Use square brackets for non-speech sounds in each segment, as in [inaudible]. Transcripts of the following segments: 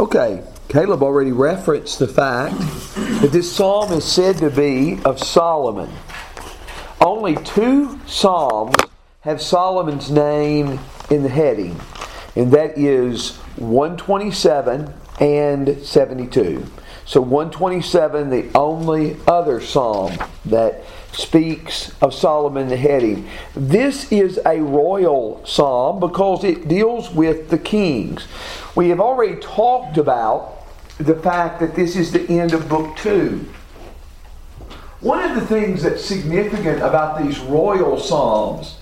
Okay, Caleb already referenced the fact that this psalm is said to be of Solomon. Only two psalms have Solomon's name in the heading, and that is 127 and 72. So 127, the only other psalm that speaks of Solomon the heading. This is a royal psalm because it deals with the kings. We have already talked about the fact that this is the end of book 2. One of the things that's significant about these royal psalms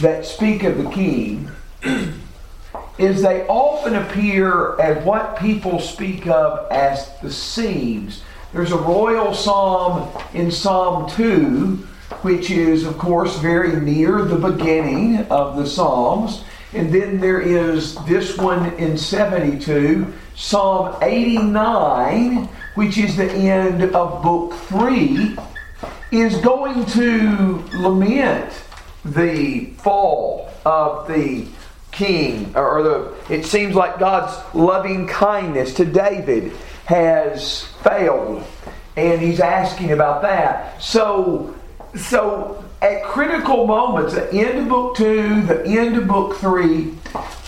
that speak of the king [clears throat] is they often appear at what people speak of as the scenes. There's a royal psalm in Psalm 2, which is, of course, very near the beginning of the Psalms. And then there is this one in 72, Psalm 89, which is the end of Book 3, is going to lament the fall of the king, or the, it seems like God's loving kindness to David has failed, and he's asking about that. So, so at critical moments, the end of book two, the end of book three,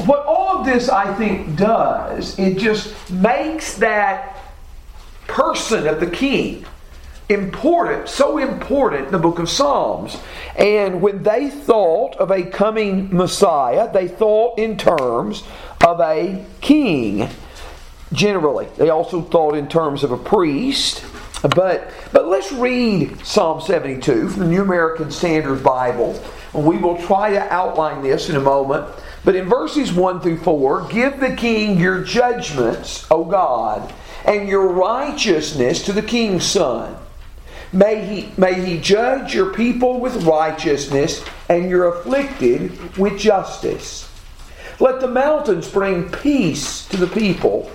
what all of this I think does, it just makes that person of the king important, so important in the book of Psalms. And when they thought of a coming Messiah, they thought in terms of a king. Generally, they also thought in terms of a priest. But but let's read Psalm 72 from the New American Standard Bible. We will try to outline this in a moment. But in verses 1 through 4, give the king your judgments, O God, and your righteousness to the king's son. May he, may he judge your people with righteousness and your afflicted with justice. Let the mountains bring peace to the people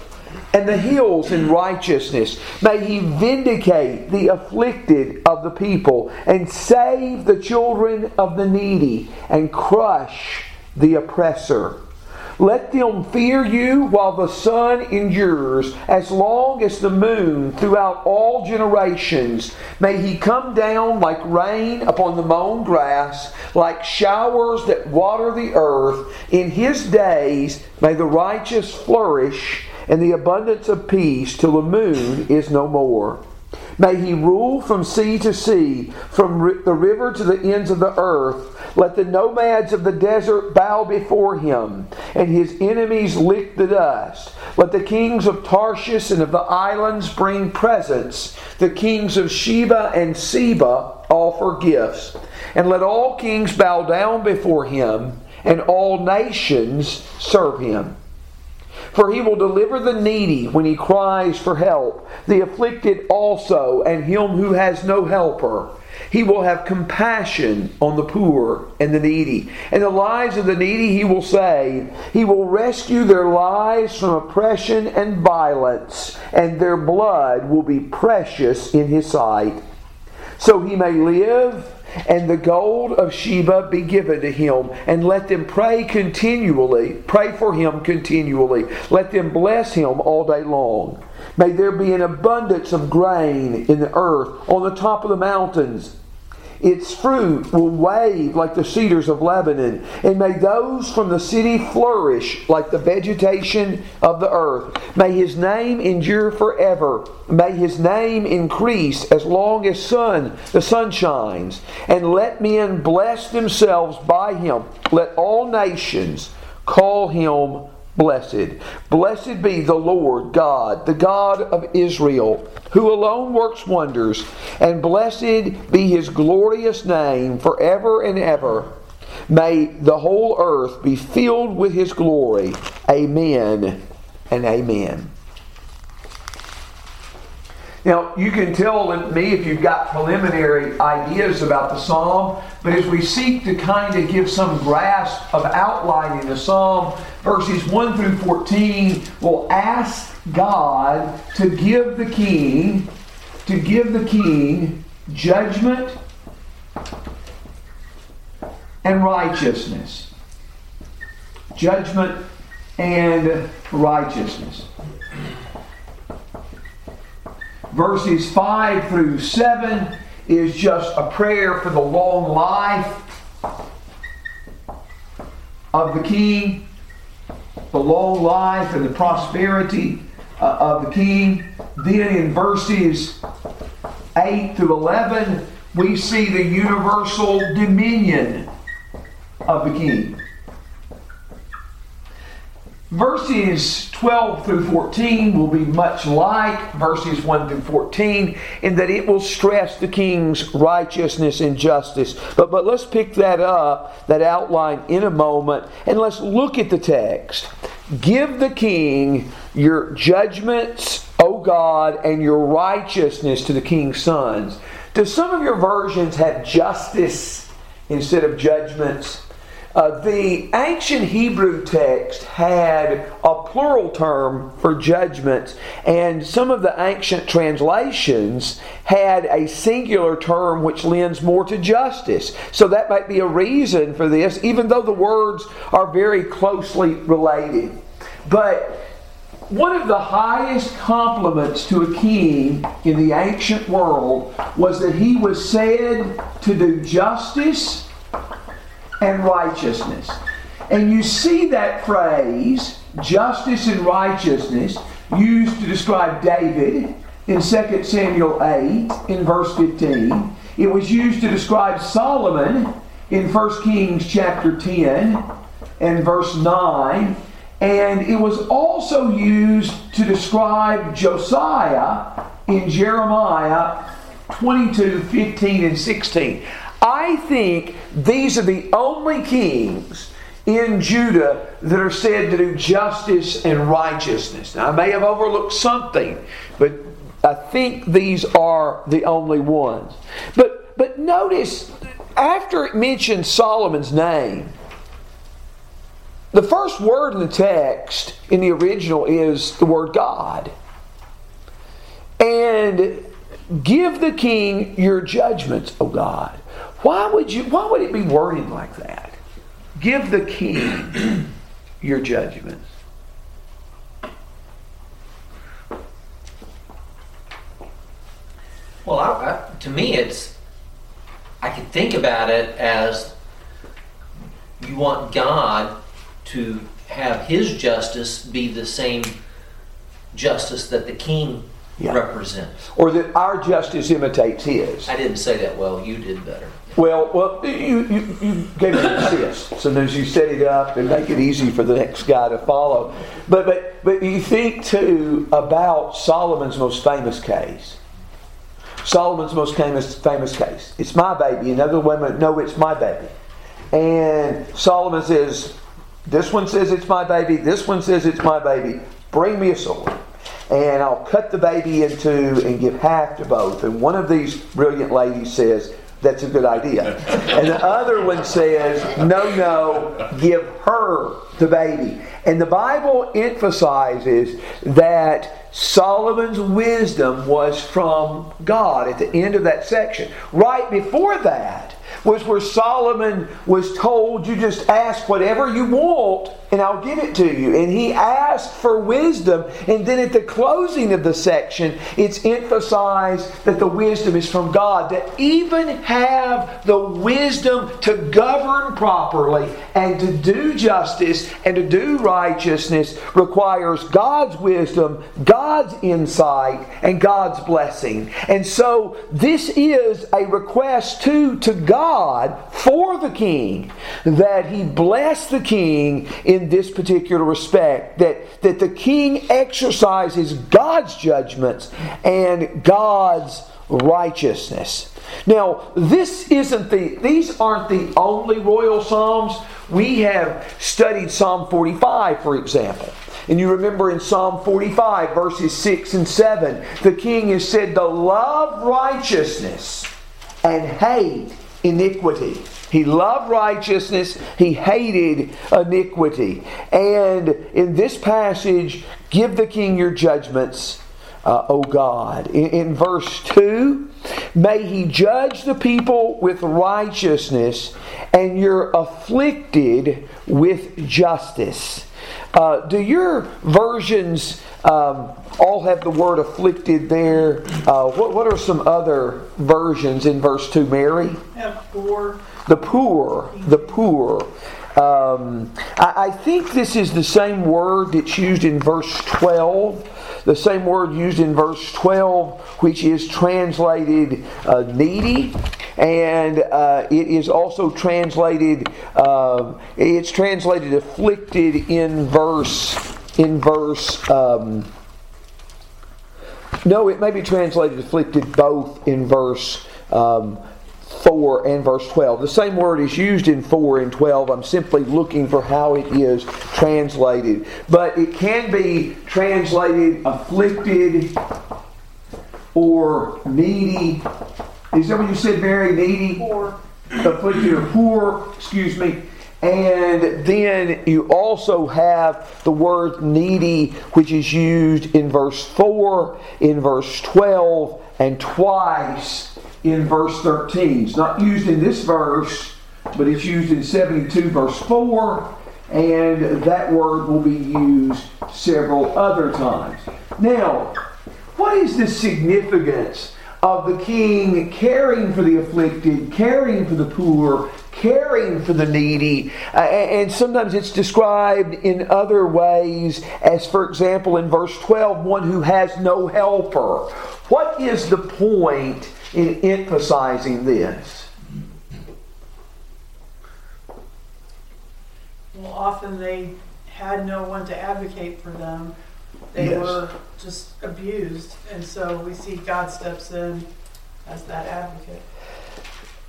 and the hills in righteousness. May he vindicate the afflicted of the people and save the children of the needy and crush the oppressor. Let them fear you while the sun endures, as long as the moon throughout all generations. May he come down like rain upon the mown grass, like showers that water the earth. In his days may the righteous flourish, and the abundance of peace till the moon is no more. May he rule from sea to sea, from the river to the ends of the earth. Let the nomads of the desert bow before him, and his enemies lick the dust. Let the kings of Tarshish and of the islands bring presents. The kings of Sheba and Seba offer gifts. And let all kings bow down before him, and all nations serve him. For he will deliver the needy when he cries for help, the afflicted also, and him who has no helper. He will have compassion on the poor and the needy. And the lives of the needy he will save. He will rescue their lives from oppression and violence, and their blood will be precious in his sight. So he may live and the gold of Sheba be given to him, and let them pray continually, pray for him continually. Let them bless him all day long. May there be an abundance of grain in the earth on the top of the mountains its fruit will wave like the cedars of Lebanon, and may those from the city flourish like the vegetation of the earth. May his name endure forever. May his name increase as long as sun the sun shines. And let men bless themselves by him. Let all nations call him blessed. Blessed be the Lord God, the God of Israel, who alone works wonders, and blessed be his glorious name forever and ever. May the whole earth be filled with his glory. Amen and amen. Now, you can tell me if you've got preliminary ideas about the psalm, but as we seek to kind of give some grasp of outlining the psalm, verses 1 through 14 will ask God to give the king, to give the king judgment and righteousness. Judgment and righteousness. Verses 5 through 7 is just a prayer for the long life of the king, the long life and the prosperity uh, of the king. Then in verses 8 through 11, we see the universal dominion of the king. Verses 12 through 14 will be much like verses 1 through 14 in that it will stress the king's righteousness and justice. But, but let's pick that up, that outline, in a moment, and let's look at the text. Give the king your judgments, O God, and your righteousness to the king's sons. Do some of your versions have justice instead of judgments? Uh, the ancient Hebrew text had a plural term for judgments, and some of the ancient translations had a singular term which lends more to justice. So that might be a reason for this, even though the words are very closely related. But one of the highest compliments to a king in the ancient world was that he was said to do justice and righteousness. And you see that phrase, justice and righteousness, used to describe David in 2 Samuel 8 in verse 15. It was used to describe Solomon in 1 Kings chapter 10 and verse 9. And it was also used to describe Josiah in Jeremiah 22, 15, and 16. I think these are the only kings in Judah that are said to do justice and righteousness. Now, I may have overlooked something, but I think these are the only ones. But, but notice, after it mentions Solomon's name, the first word in the text in the original is the word God. And give the king your judgments, O God. Why would you why would it be worded like that? Give the king [clears throat] your judgments. Well, I, I, to me, it's I can think about it as you want God to have His justice be the same justice that the king yeah. represents, or that our justice imitates His. I didn't say that well. You did better. Well, well, you, you, you gave it an assist. As you set it up and make it easy for the next guy to follow. But but but you think too about Solomon's most famous case. Solomon's most famous famous case. It's my baby. Another woman, no, it's my baby. And Solomon says, This one says it's my baby, this one says it's my baby. Bring me a sword. And I'll cut the baby in two and give half to both. And one of these brilliant ladies says, that's a good idea. And the other one says, no, no, give her the baby. And the Bible emphasizes that Solomon's wisdom was from God at the end of that section. Right before that, was where Solomon was told, You just ask whatever you want and I'll give it to you. And he asked for wisdom. And then at the closing of the section, it's emphasized that the wisdom is from God. To even have the wisdom to govern properly and to do justice and to do righteousness requires God's wisdom, God's insight, and God's blessing. And so this is a request to, to God for the king that he bless the king in this particular respect that, that the king exercises God's judgments and God's righteousness. Now, this isn't the these aren't the only royal psalms. We have studied Psalm 45, for example. And you remember in Psalm 45, verses 6 and 7, the king is said to love righteousness and hate iniquity. He loved righteousness, he hated iniquity. And in this passage, give the king your judgments, uh, O God. In, in verse 2, may he judge the people with righteousness and you're afflicted with justice. Uh, do your versions um, all have the word afflicted there. Uh, what, what are some other versions in verse 2, Mary? Have poor. The poor. The poor. Um, I, I think this is the same word that's used in verse 12, the same word used in verse 12, which is translated uh, needy, and uh, it is also translated. Uh, it's translated afflicted in verse in verse. Um, no, it may be translated afflicted both in verse um, 4 and verse 12. The same word is used in 4 and 12. I'm simply looking for how it is translated. But it can be translated afflicted or needy. Is that what you said, Mary? Needy? Poor. Afflicted or poor, excuse me. And then you also have the word needy, which is used in verse 4, in verse 12, and twice in verse 13. It's not used in this verse, but it's used in 72, verse 4, and that word will be used several other times. Now, what is the significance of the king caring for the afflicted, caring for the poor, caring for the needy? Uh, and sometimes it's described in other ways, as for example in verse 12, one who has no helper. What is the point in emphasizing this? Well, often they had no one to advocate for them. They Yes. were just abused, and so we see God steps in as that advocate.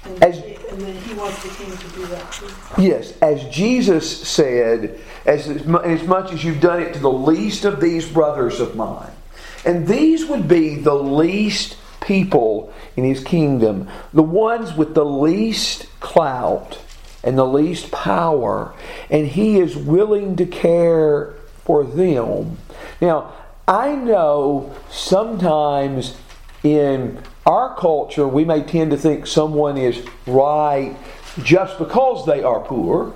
And, As- and then He wants the king to do that too. Yes, as Jesus said, as as much as you've done it to the least of these brothers of mine. And these would be the least people in his kingdom, the ones with the least clout and the least power. And he is willing to care for them. Now, I know sometimes in our culture we may tend to think someone is right just because they are poor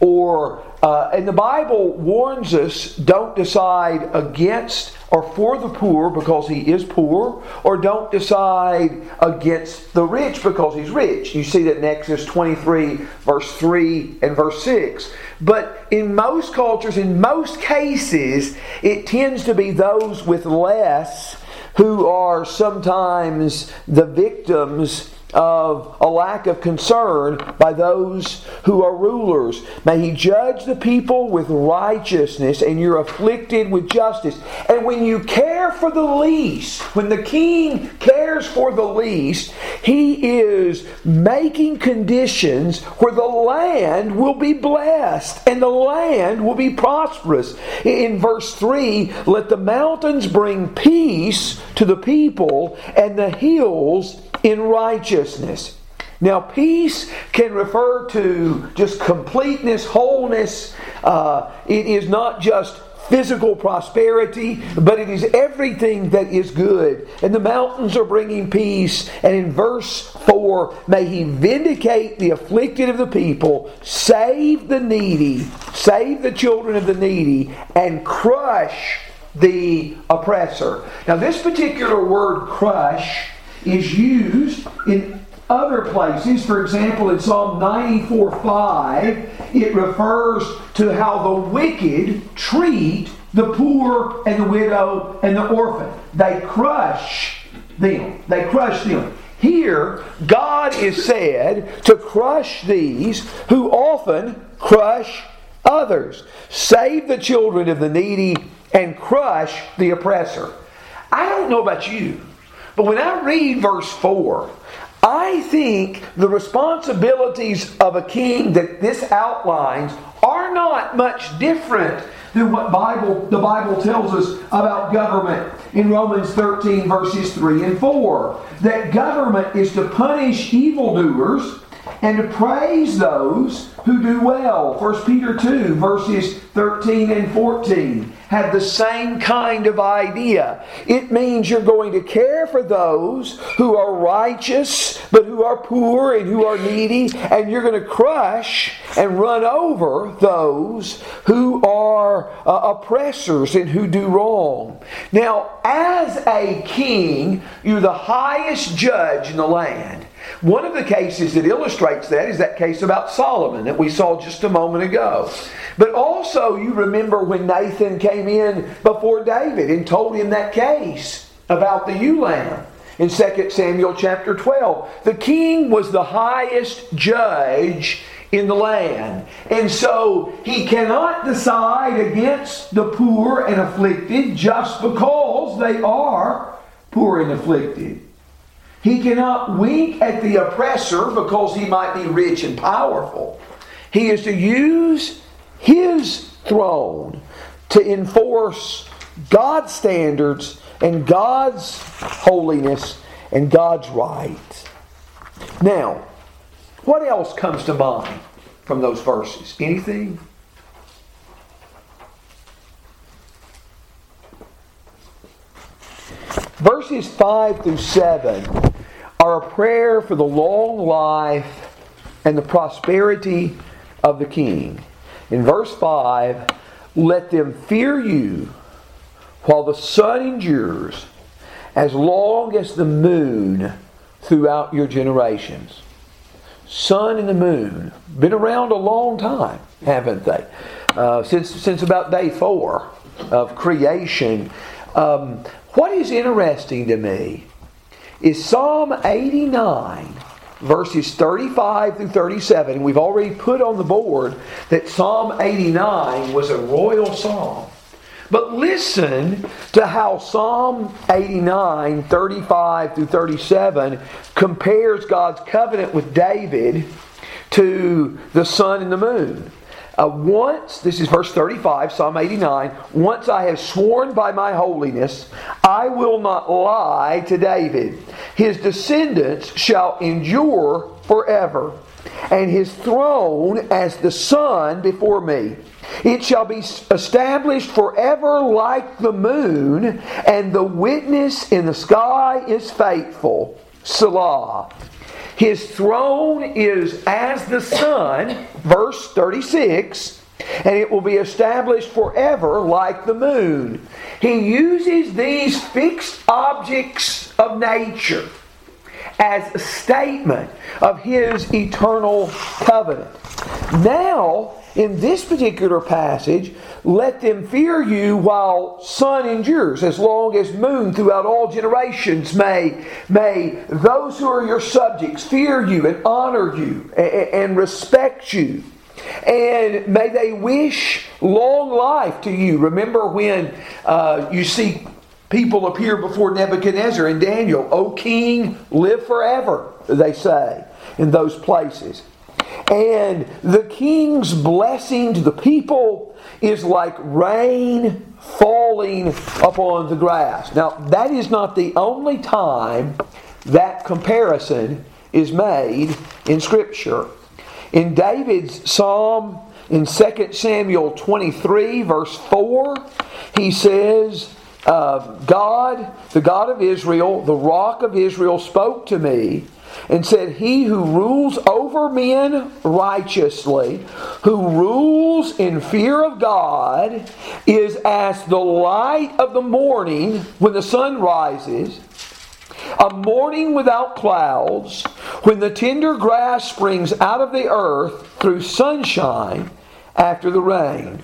or uh, and the bible warns us don't decide against or for the poor because he is poor or don't decide against the rich because he's rich you see that in exodus 23 verse 3 and verse 6 but in most cultures in most cases it tends to be those with less who are sometimes the victims of a lack of concern by those who are rulers. May He judge the people with righteousness, and you're afflicted with justice. And when you care for the least, when the king cares for the least, he is making conditions where the land will be blessed and the land will be prosperous. In verse 3, let the mountains bring peace to the people, and the hills in righteousness. Now, peace can refer to just completeness, wholeness. Uh, it is not just physical prosperity, but it is everything that is good. And the mountains are bringing peace. And in verse 4, may he vindicate the afflicted of the people, save the needy, save the children of the needy, and crush the oppressor. Now, this particular word, crush, is used in other places. For example, in Psalm 94 5, it refers to how the wicked treat the poor and the widow and the orphan. They crush them. They crush them. Here, God is said to crush these who often crush others. Save the children of the needy and crush the oppressor. I don't know about you, but when I read verse 4, I think the responsibilities of a king that this outlines are not much different than what Bible the Bible tells us about government in Romans 13 verses 3 and 4 that government is to punish evildoers and to praise those who do well. 1 Peter 2, verses 13 and 14 have the same kind of idea. It means you're going to care for those who are righteous, but who are poor and who are needy, and you're going to crush and run over those who are uh, oppressors and who do wrong. Now, as a king, you're the highest judge in the land. One of the cases that illustrates that is that case about Solomon that we saw just a moment ago. But also, you remember when Nathan came in before David and told him that case about the ewe lamb in 2 Samuel chapter 12. The king was the highest judge in the land. And so he cannot decide against the poor and afflicted just because they are poor and afflicted. He cannot wink at the oppressor because he might be rich and powerful. He is to use his throne to enforce God's standards and God's holiness and God's right. Now, what else comes to mind from those verses? Anything? Verses 5 through 7 are a prayer for the long life and the prosperity of the king. In verse 5, let them fear you while the sun endures, as long as the moon throughout your generations. Sun and the moon, been around a long time, haven't they? Uh, since, since about day four of creation. Um, what is interesting to me is Psalm 89, verses 35 through 37. We've already put on the board that Psalm 89 was a royal psalm. But listen to how Psalm 89, 35 through 37 compares God's covenant with David to the sun and the moon. Uh, once, this is verse 35, Psalm 89, once I have sworn by my holiness, I will not lie to David. His descendants shall endure forever, and his throne as the sun before me. It shall be established forever like the moon, and the witness in the sky is faithful. Selah. His throne is as the sun, verse 36, and it will be established forever like the moon. He uses these fixed objects of nature as a statement of his eternal covenant. Now, in this particular passage, let them fear you while sun endures, as long as moon throughout all generations. May, may those who are your subjects fear you and honor you and, and respect you. And may they wish long life to you. Remember when uh, you see people appear before Nebuchadnezzar and Daniel, O king, live forever, they say in those places. And the king's blessing to the people is like rain falling upon the grass. Now, that is not the only time that comparison is made in Scripture. In David's psalm, in 2 Samuel 23, verse 4, he says, uh, God, the God of Israel, the rock of Israel, spoke to me and said, He who rules over men righteously, who rules in fear of God, is as the light of the morning when the sun rises, a morning without clouds, when the tender grass springs out of the earth through sunshine after the rain.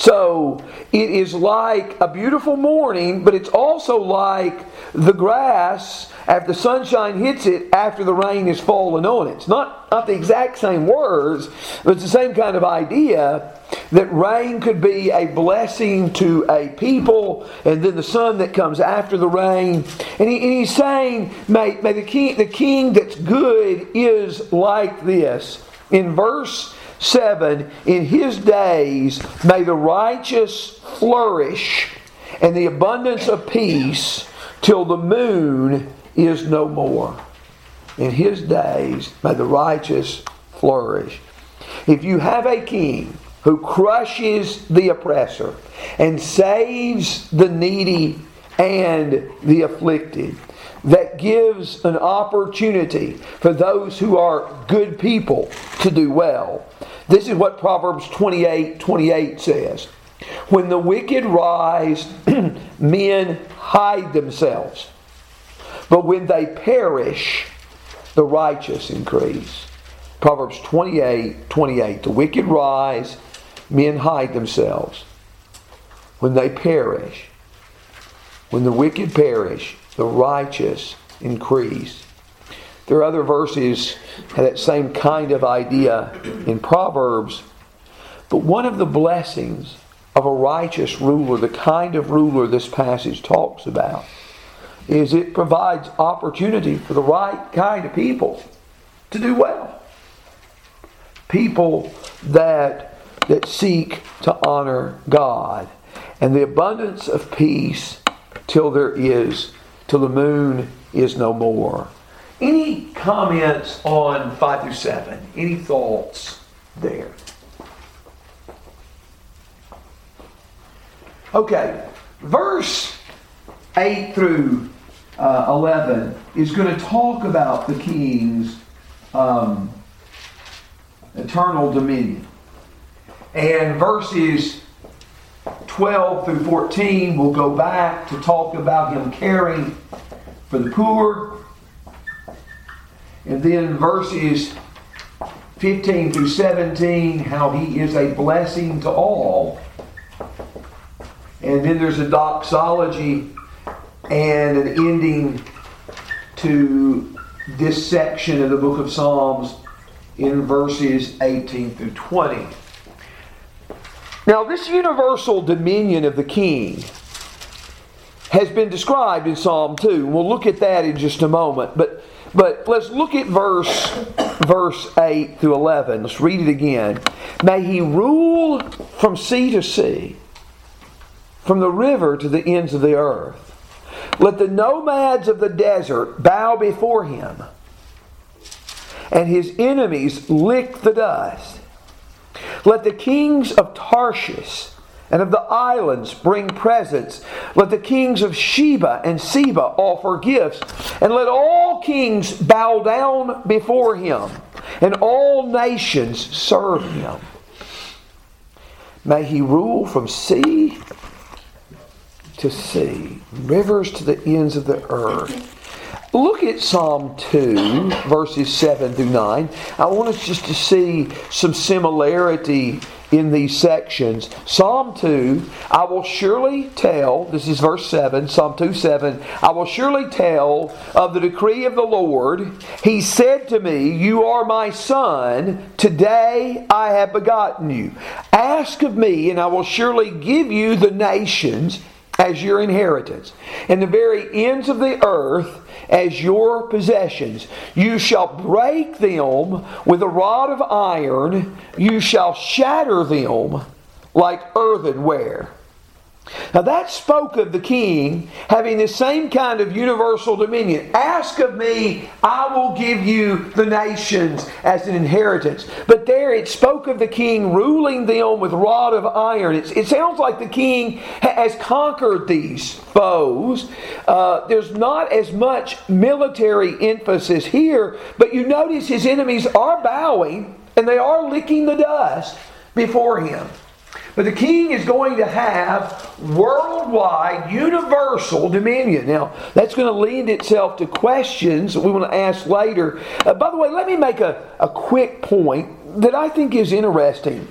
So it is like a beautiful morning, but it's also like the grass after the sunshine hits it after the rain has fallen on it. It's not, not the exact same words, but it's the same kind of idea that rain could be a blessing to a people, and then the sun that comes after the rain. And, he, and he's saying, may, may the, king, the king that's good is like this. In verse 7 In his days may the righteous flourish and the abundance of peace till the moon is no more. in his days may the righteous flourish. If you have a king who crushes the oppressor and saves the needy and the afflicted, that gives an opportunity for those who are good people to do well. This is what Proverbs 28 28 says. When the wicked rise, [clears throat] men hide themselves. But when they perish, the righteous increase. Proverbs 28 28. The wicked rise, men hide themselves. When they perish, when the wicked perish, the righteous increase. There are other verses have that same kind of idea in Proverbs. But one of the blessings of a righteous ruler, the kind of ruler this passage talks about, is it provides opportunity for the right kind of people to do well. People that that seek to honor God. And the abundance of peace till there is, till the moon is no more. Any comments on 5 through 7? Any thoughts there? Okay, verse 8 through uh, 11 is going to talk about the king's um, eternal dominion. And verses 12 through 14 will go back to talk about him caring for the poor. And then verses 15 through 17, how he is a blessing to all. And then there's a doxology and an ending to this section of the book of Psalms in verses 18 through 20. Now, this universal dominion of the king has been described in Psalm 2. We'll look at that in just a moment. But, but let's look at verse, verse 8 through 11. Let's read it again. May he rule from sea to sea, from the river to the ends of the earth. Let the nomads of the desert bow before him, and his enemies lick the dust. Let the kings of Tarshish and of the islands bring presents. Let the kings of Sheba and Seba offer gifts. And let all kings bow down before him, and all nations serve him. May he rule from sea to sea, rivers to the ends of the earth. Look at Psalm 2, verses 7 through 9. I want us just to see some similarity in these sections. Psalm 2, I will surely tell, this is verse 7, Psalm 2 7, I will surely tell of the decree of the Lord. He said to me, You are my son, today I have begotten you. Ask of me, and I will surely give you the nations as your inheritance, and the very ends of the earth as your possessions. You shall break them with a rod of iron, you shall shatter them like earthenware. Now that spoke of the king having the same kind of universal dominion. Ask of me, I will give you the nations as an inheritance. But there it spoke of the king ruling them with rod of iron. It sounds like the king has conquered these foes. Uh, there's not as much military emphasis here, but you notice his enemies are bowing and they are licking the dust before him. But the king is going to have worldwide, universal dominion. Now, that's going to lend itself to questions that we want to ask later. Uh, by the way, let me make a, a quick point that I think is interesting,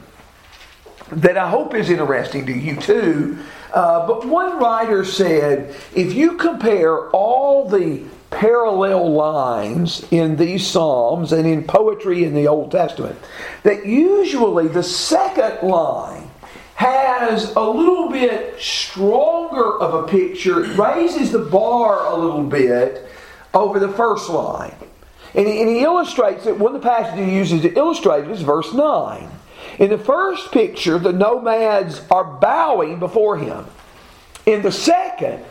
that I hope is interesting to you too. Uh, but one writer said if you compare all the parallel lines in these Psalms and in poetry in the Old Testament, that usually the second line has a little bit stronger of a picture. It raises the bar a little bit over the first line. And he, and he illustrates it, one of the passages he uses to illustrate it is verse 9. In the first picture, the nomads are bowing before him. In the second,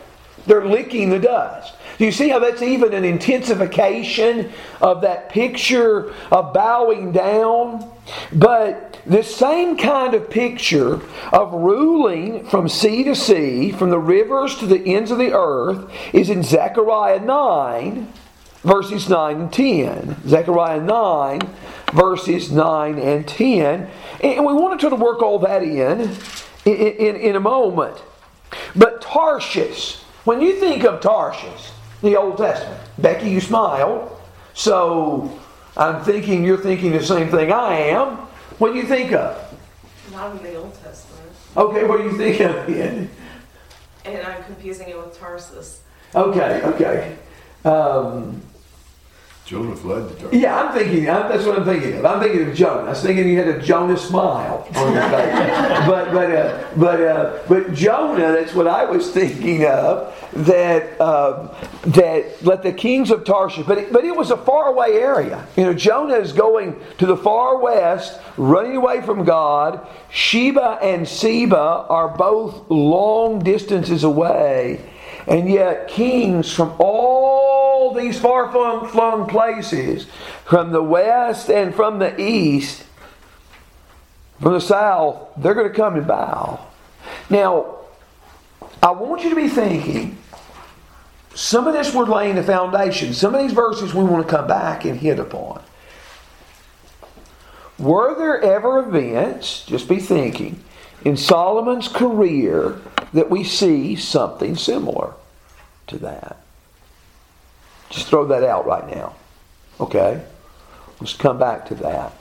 They're licking the dust. Do you see how that's even an intensification of that picture of bowing down? But this same kind of picture of ruling from sea to sea, from the rivers to the ends of the earth, is in Zechariah 9, verses 9 and 10. Zechariah 9, verses 9 and 10. And we want to try to work all that in in, in, in a moment. But Tarshish, when you think of Tarshish, the Old Testament, Becky, you smiled. So I'm thinking you're thinking the same thing I am. What do you think of? Not in the Old Testament. Okay, what do you think of it? And I'm confusing it with Tarsus. Okay, okay. Um, Jonah fled to Tarshish. yeah, I'm thinking. I'm, that's what I'm thinking of. I'm thinking of Jonah. I was thinking you had a Jonah smile on your face. but but uh, but uh, but Jonah. That's what I was thinking of. That uh, that let the kings of Tarshish. But it, but it was a faraway area. You know, Jonah is going to the far west, running away from God. Sheba and Seba are both long distances away. And yet, kings from all these far flung places, from the west and from the east, from the south, they're going to come and bow. Now, I want you to be thinking some of this we're laying the foundation. Some of these verses we want to come back and hit upon. Were there ever events, just be thinking, in Solomon's career that we see something similar to that? Just throw that out right now. Okay? Let's come back to that.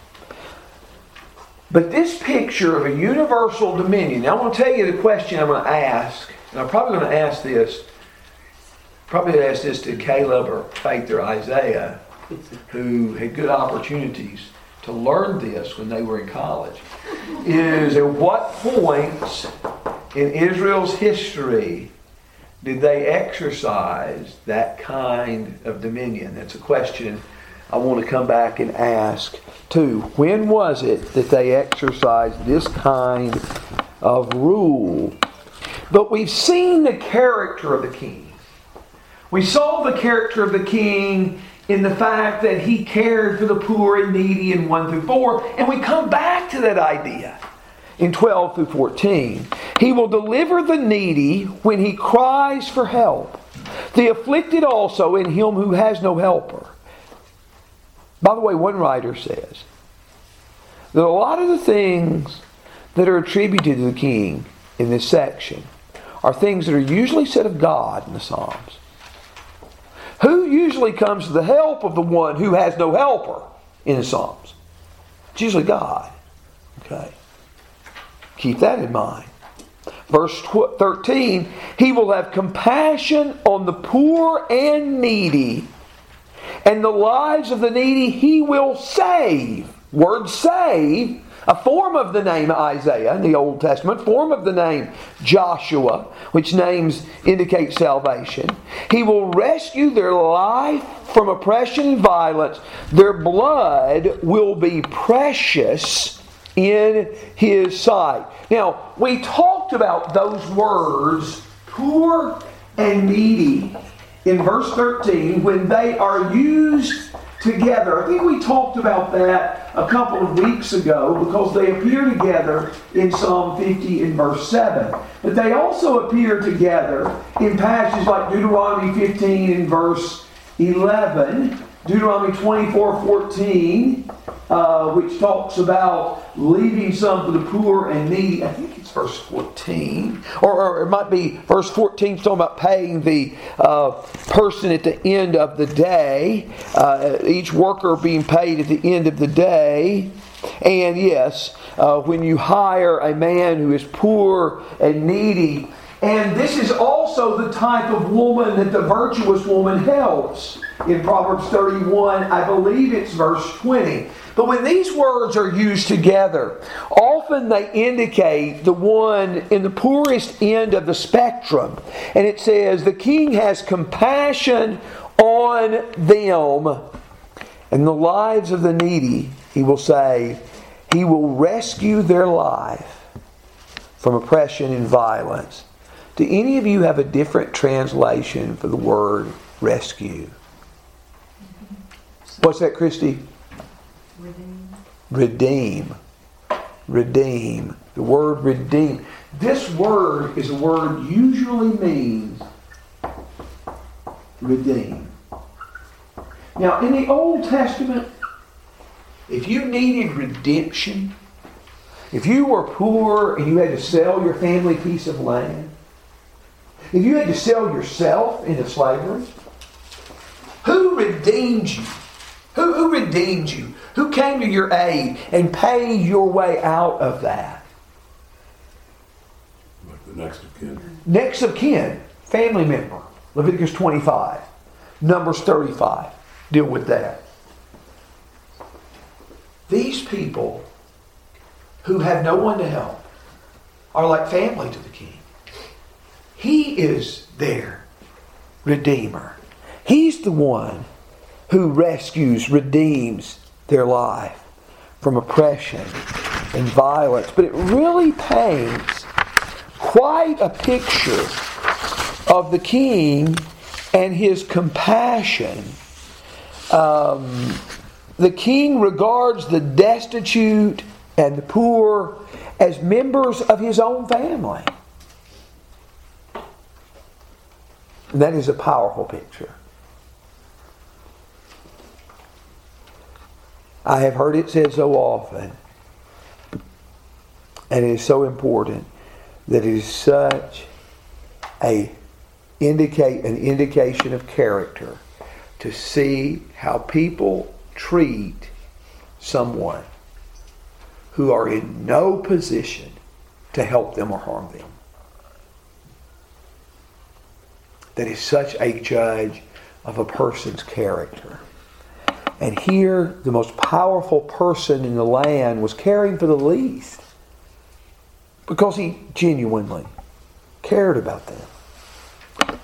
But this picture of a universal dominion, I'm going to tell you the question I'm going to ask, and I'm probably going to ask this, probably ask this to Caleb or Faith or Isaiah, who had good opportunities to learn this when they were in college, is at what points in Israel's history did they exercise that kind of dominion? That's a question I want to come back and ask too. When was it that they exercised this kind of rule? But we've seen the character of the king. We saw the character of the king in the fact that he cared for the poor and needy in 1 through 4, and we come back to that idea in 12 through 14. He will deliver the needy when he cries for help, the afflicted also in him who has no helper. By the way, one writer says that a lot of the things that are attributed to the king in this section are things that are usually said of God in the Psalms. Who usually comes to the help of the one who has no helper in the Psalms? It's usually God. Okay. Keep that in mind. Verse 13, he will have compassion on the poor and needy, and the lives of the needy he will save. Word save, a form of the name Isaiah in the Old Testament, form of the name Joshua, which names indicate salvation. He will rescue their life from oppression and violence. Their blood will be precious in his sight. Now, we talked about those words, poor and needy, in verse 13 when they are used together. I think we talked about that a couple of weeks ago because they appear together in Psalm 50 in verse 7. But they also appear together in passages like Deuteronomy 15 in verse 11, Deuteronomy 24 14, uh, which talks about leaving some for the poor and needy. I think it's verse 14. Or, or it might be verse 14, talking about paying the uh, person at the end of the day, uh, each worker being paid at the end of the day. And yes, uh, when you hire a man who is poor and needy, and this is also the type of woman that the virtuous woman helps. In Proverbs 31, I believe it's verse 20. But when these words are used together, often they indicate the one in the poorest end of the spectrum. And it says, The king has compassion on them, and the lives of the needy, he will say, He will rescue their life from oppression and violence. Do any of you have a different translation for the word rescue? What's that, Christy? Redeem. Redeem. Redeem. The word redeem. This word is a word usually means redeem. Now, in the Old Testament, if you needed redemption, if you were poor and you had to sell your family piece of land, if you had to sell yourself into slavery, who redeemed you? Who, who redeemed you? Who came to your aid and paid your way out of that? Like the next of kin. Next of kin, family member. Leviticus 25. Numbers 35. Deal with that. These people who have no one to help are like family to the king. He is their redeemer. He's the one who rescues, redeems their life from oppression and violence. But it really paints quite a picture of the king and his compassion. Um, the king regards the destitute and the poor as members of his own family. And that is a powerful picture. I have heard it said so often, and it is so important that it is such a indicate an indication of character to see how people treat someone who are in no position to help them or harm them. That is such a judge of a person's character. And here, the most powerful person in the land was caring for the least because he genuinely cared about them.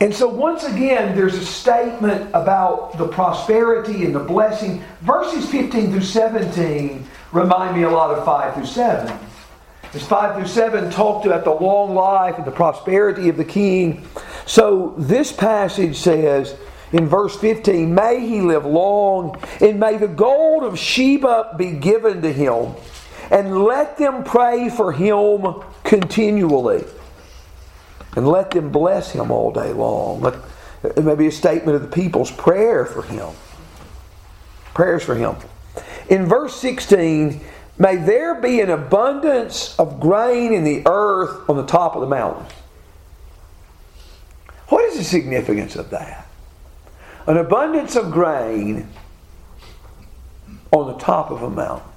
And so, once again, there's a statement about the prosperity and the blessing. Verses 15 through 17 remind me a lot of 5 through 7. As 5 through 7 talked about the long life and the prosperity of the king. So, this passage says, in verse 15, May he live long, and may the gold of Sheba be given to him, and let them pray for him continually, and let them bless him all day long. It may be a statement of the people's prayer for him. Prayers for him. In verse 16, may there be an abundance of grain in the earth on the top of the mountains. Is the significance of that? An abundance of grain on the top of a mountain.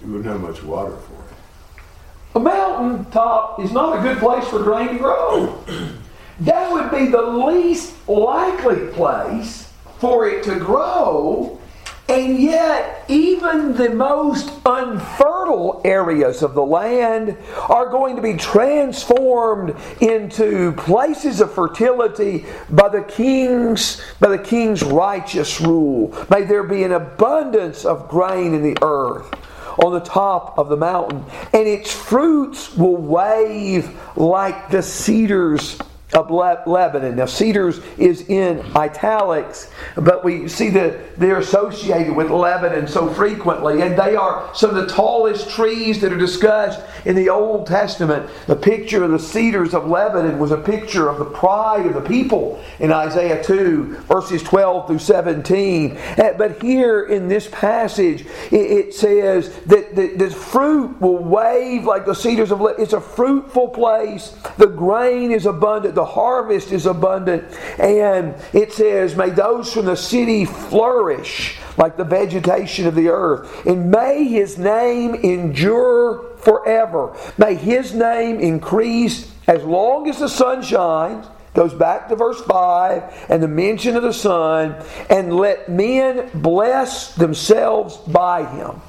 You wouldn't have much water for it. A mountain top is not a good place for grain to grow. [clears throat] That would be the least likely place for it to grow. And yet, even the most unfertile areas of the land are going to be transformed into places of fertility by the king's by the king's righteous rule. May there be an abundance of grain in the earth on the top of the mountain, and its fruits will wave like the cedars of Lebanon. Now, cedars is in italics, but we see that they're associated with Lebanon so frequently, and they are some of the tallest trees that are discussed in the Old Testament. The picture of the cedars of Lebanon was a picture of the pride of the people in Isaiah 2, verses 12 through 17. Eh, but here in this passage, it says that the fruit will wave like the cedars of Lebanon. It's a fruitful place, the grain is abundant the harvest is abundant. And it says, May those from the city flourish like the vegetation of the earth. And may his name endure forever. May his name increase as long as the sun shines. Goes back to verse 5 and the mention of the sun. And let men bless themselves by him.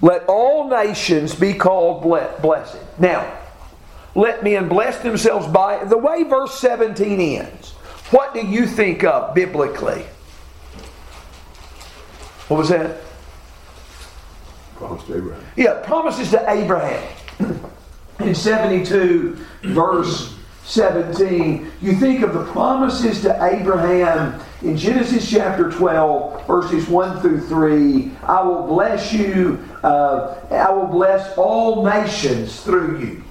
Let all nations be called blessed. Now, let men bless themselves by the way verse 17 ends. What do you think of biblically? What was that? Promised to Abraham. Yeah, promises to Abraham. [clears throat] In 72, verse 17, you think of the promises to Abraham in Genesis chapter 12, verses 1 through 3. I will bless you, uh, I will bless all nations through you.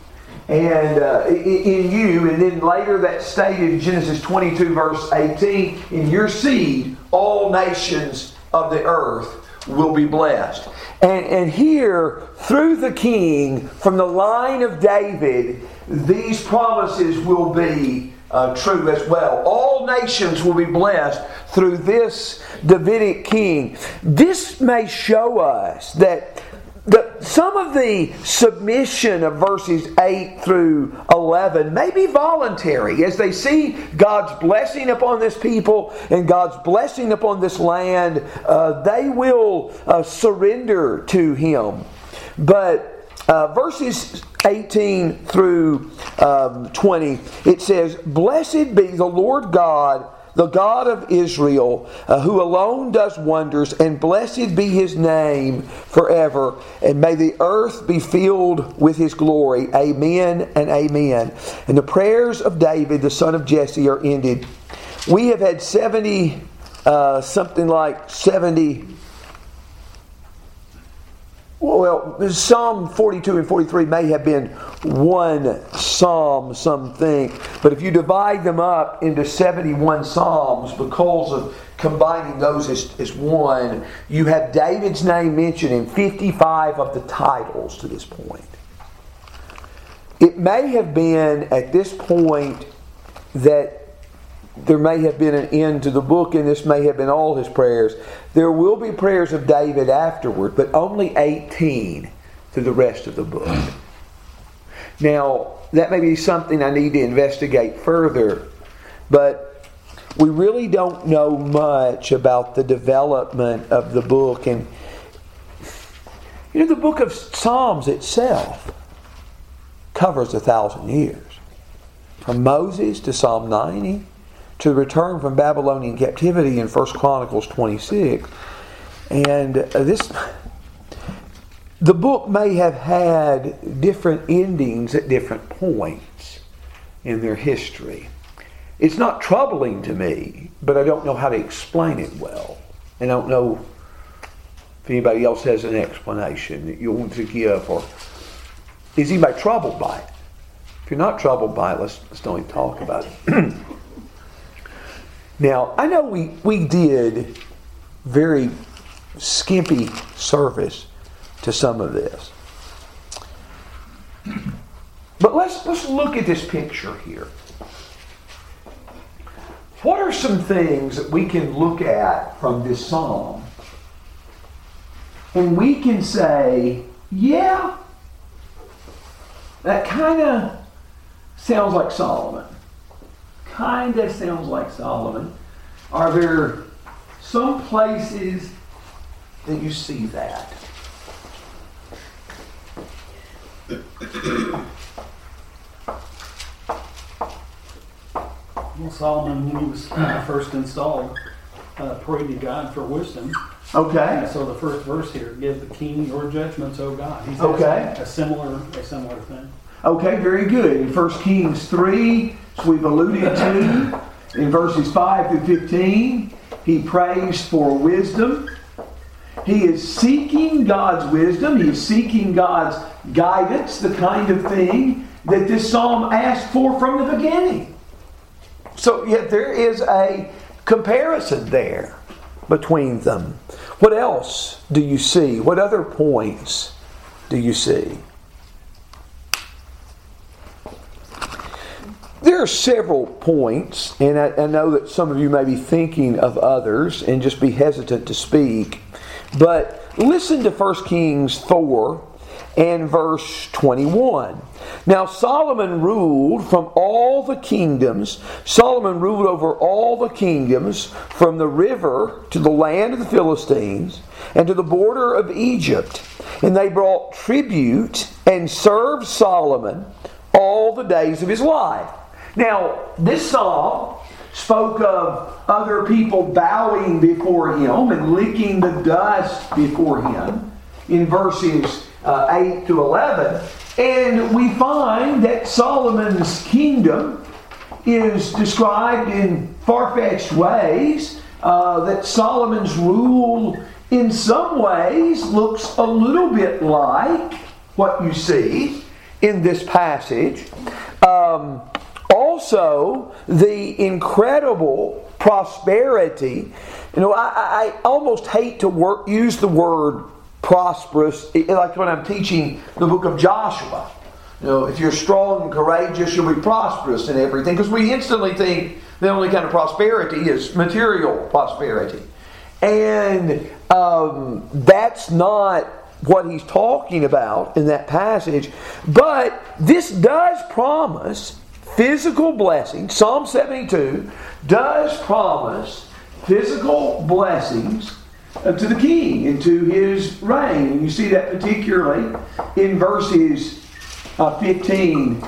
And uh, in you, and then later that stated Genesis 22, verse 18, in your seed, all nations of the earth will be blessed. And, and here, through the king, from the line of David, these promises will be uh, true as well. All nations will be blessed through this Davidic king. This may show us that the, some of the submission of verses 8 through 11 may be voluntary as they see God's blessing upon this people and God's blessing upon this land. Uh, they will uh, surrender to Him. But uh, verses 18 through um, 20, it says, Blessed be the Lord God the God of Israel, uh, who alone does wonders, and blessed be his name forever. And may the earth be filled with his glory. Amen and amen. And the prayers of David, the son of Jesse, are ended. We have had 70, uh, something like 70 well, Psalm 42 and 43 may have been one psalm, some think, but if you divide them up into 71 psalms because of combining those as, as one, you have David's name mentioned in 55 of the titles to this point. It may have been at this point that there may have been an end to the book, and this may have been all his prayers. There will be prayers of David afterward, but only 18 through the rest of the book. Now, that may be something I need to investigate further, but we really don't know much about the development of the book. And, you know, the book of Psalms itself covers a thousand years. From Moses to Psalm 90 to return from Babylonian captivity in 1 Chronicles 26. And uh, this the book may have had different endings at different points in their history. It's not troubling to me, but I don't know how to explain it well. And I don't know if anybody else has an explanation that you want to give or is anybody troubled by it? If you're not troubled by it, let's, let's don't even talk about it. [clears throat] Now, I know we, we did very skimpy service to some of this. But let's, let's look at this picture here. What are some things that we can look at from this psalm? And we can say, yeah, that kind of sounds like Solomon kind of sounds like Solomon. Are there some places that you see that? Well, Solomon, when he was uh, first installed, uh, prayed to God for wisdom. Okay. And so the first verse here, give the king your judgments, O God. He's okay. A similar, a similar thing. Okay, very good. In 1 Kings 3, as we've alluded to, in verses 5 through 15, he prays for wisdom. He is seeking God's wisdom. He is seeking God's guidance, the kind of thing that this psalm asked for from the beginning. So, yet there is a comparison there between them. What else do you see? What other points do you see? There are several points, and I, I, know that some of you may be thinking of others and just be hesitant to speak. But listen to 1 Kings 4 and verse 21. Now Solomon ruled from all the kingdoms. Solomon ruled over all the kingdoms from the river to the land of the Philistines and to the border of Egypt. And they brought tribute and served Solomon all the days of his life. Now, this psalm spoke of other people bowing before him and licking the dust before him. in verses uh, 8 to 11. And we find that Solomon's kingdom is described in far fetched ways, uh, that Solomon's rule in some ways looks a little bit like what you see in this passage. Um, also, the incredible prosperity. You know, I, I almost hate to work, use the word prosperous, like when I'm teaching the book of Joshua. You know, if you're strong and courageous, you'll be prosperous in everything. Because we instantly think the only kind of prosperity is material prosperity. And um, that's not what he's talking about in that passage. But this does promise physical blessing. Psalm 72 does promise physical blessings to the king and to his reign. You see that particularly in verses uh, 15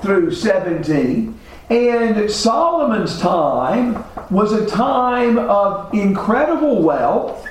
through 17. And Solomon's time was a time of incredible wealth,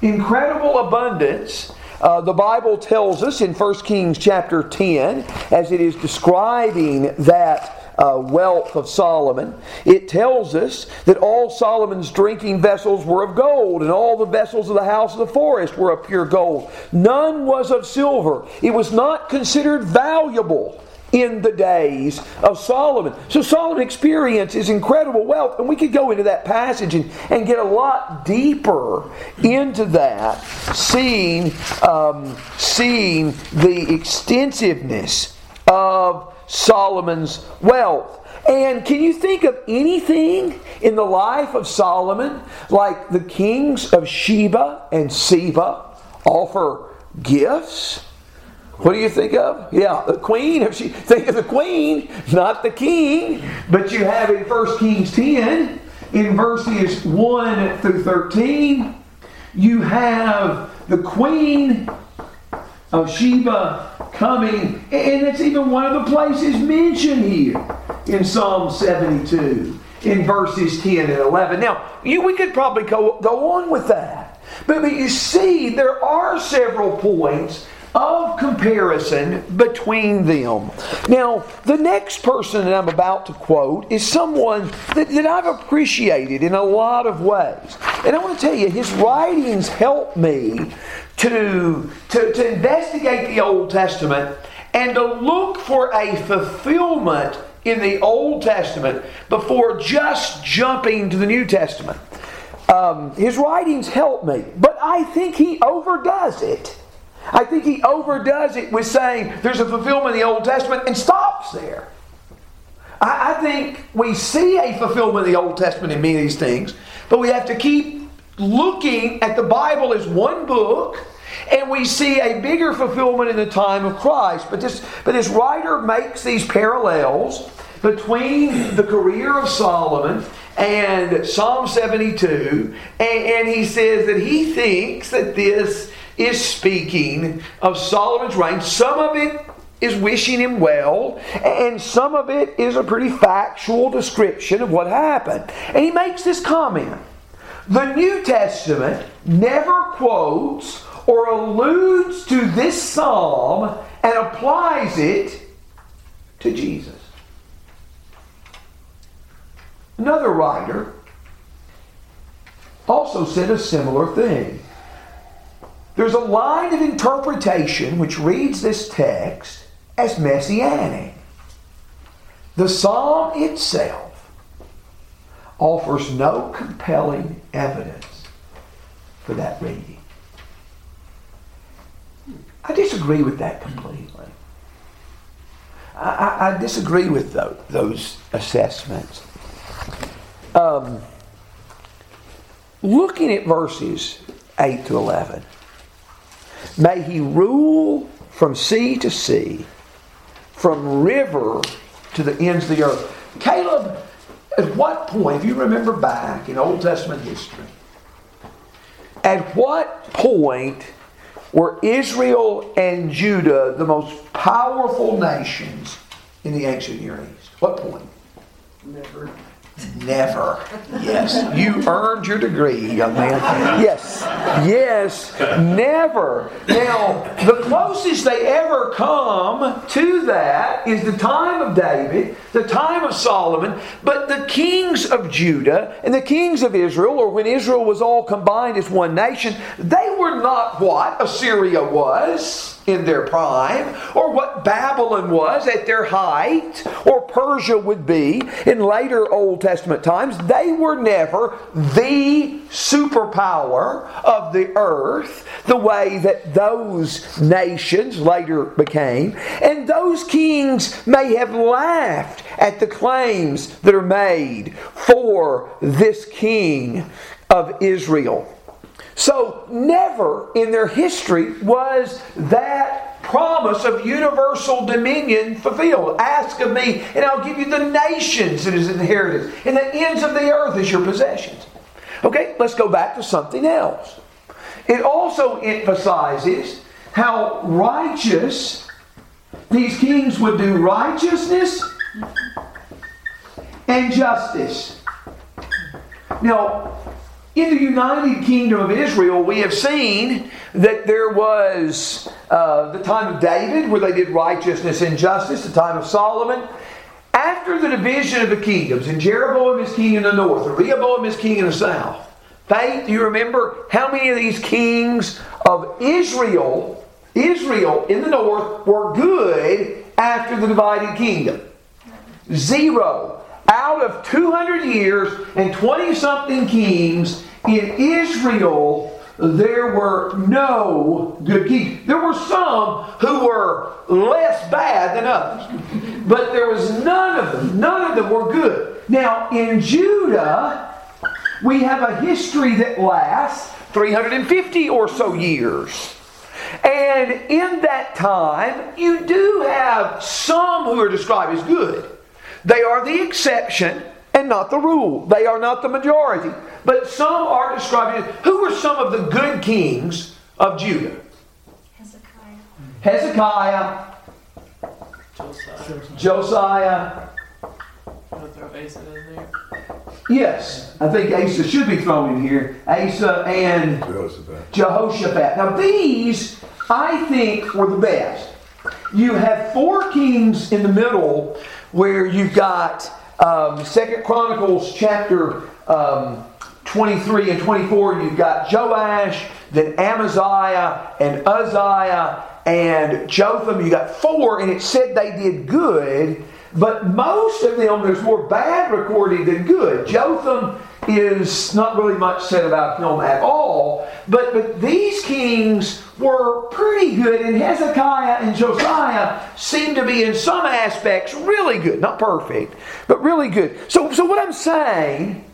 incredible abundance. Uh, the Bible tells us in 1 Kings chapter 10, as it is describing that uh, wealth of Solomon, it tells us that all Solomon's drinking vessels were of gold, and all the vessels of the house of the forest were of pure gold. None was of silver. It was not considered valuable in the days of Solomon. So Solomon experiences incredible wealth, and we could go into that passage and, and get a lot deeper into that, seeing, um, seeing the extensiveness of Solomon's wealth. And can you think of anything in the life of Solomon like the kings of Sheba and Seba offer gifts? What do you think of? Yeah, the queen. If she think of the queen, not the king. But you have in 1 Kings 10, in verses 1 through 13, you have the queen of Sheba coming, and it's even one of the places mentioned here in Psalm 72 in verses 10 and 11. Now, you, we could probably go, go on with that. But, but you see, there are several points of comparison between them. Now, the next person that I'm about to quote is someone that, that I've appreciated in a lot of ways. And I want to tell you, his writings help me to, to, to investigate the Old Testament and to look for a fulfillment in the Old Testament before just jumping to the New Testament. Um, his writings help me, but I think he overdoes it. I think he overdoes it with saying there's a fulfillment in the Old Testament and stops there. I, I think we see a fulfillment in the Old Testament in many of these things, but we have to keep looking at the Bible as one book and we see a bigger fulfillment in the time of Christ. But this, but this writer makes these parallels between the career of Solomon and Psalm 72, and, and he says that he thinks that this is speaking of Solomon's reign. Some of it is wishing him well, and some of it is a pretty factual description of what happened. And he makes this comment The New Testament never quotes or alludes to this psalm and applies it to Jesus. Another writer also said a similar thing. There's a line of interpretation which reads this text as messianic. The psalm itself offers no compelling evidence for that reading. I disagree with that completely. I, I, I disagree with those, those assessments. Um, looking at verses 8 to 11, may he rule from sea to sea, from river to the ends of the earth. Caleb, at what point, if you remember back in Old Testament history, at what point were Israel and Judah the most powerful nations in the ancient Near East? What point? Never. Never. Yes. You earned your degree, young man. Yes. Yes. Never. Now, the closest they ever come to that is the time of David, the time of Solomon, but the kings of Judah and the kings of Israel, or when Israel was all combined as one nation, they were not what Assyria was in their prime, or what Babylon was at their height, or Persia would be in later Old Testament times. They were never the superpower of the earth the way that those nations later became. And those kings may have laughed at the claims that are made for this king of Israel. So, never in their history was that promise of universal dominion fulfilled. Ask of me, and I'll give you the nations as inheritance, and the ends of the earth as your possessions. Okay, let's go back to something else. It also emphasizes how righteous these kings would do righteousness and justice. Now, in the United Kingdom of Israel, we have seen that there was uh, the time of David where they did righteousness and justice, the time of Solomon. After the division of the kingdoms, and Jeroboam is king in the north, and Rehoboam is king in the south. Faith, do you remember how many of these kings of Israel, Israel in the north, were good after the divided kingdom? Zero out of 200 years and 20 something kings in Israel, there were no good kings. There were some who were less bad than others, but there was none of them. None of them were good. Now, in Judah, we have a history that lasts 350 or so years. And in that time, you do have some who are described as good. They are the exception and not the rule. They are not the majority. But some are described as who were some of the good kings of Judah? Hezekiah. Hezekiah, Josiah. Josiah. Throw Asa in there. Yes, I think Asa should be thrown in here. Asa and Jehoshaphat. Jehoshaphat. Now, these, I think, were the best. You have four kings in the middle where you've got um, Second Chronicles chapter um, 23 and 24. You've got Joash, then Amaziah, and Uzziah, and Jotham. You got four, and it said they did good, but most of them, there's more bad recording than good. Jotham is not really much said about him at all, but, but these kings were pretty good, and Hezekiah and Josiah seem to be, in some aspects, really good. Not perfect, but really good. So, so what I'm saying,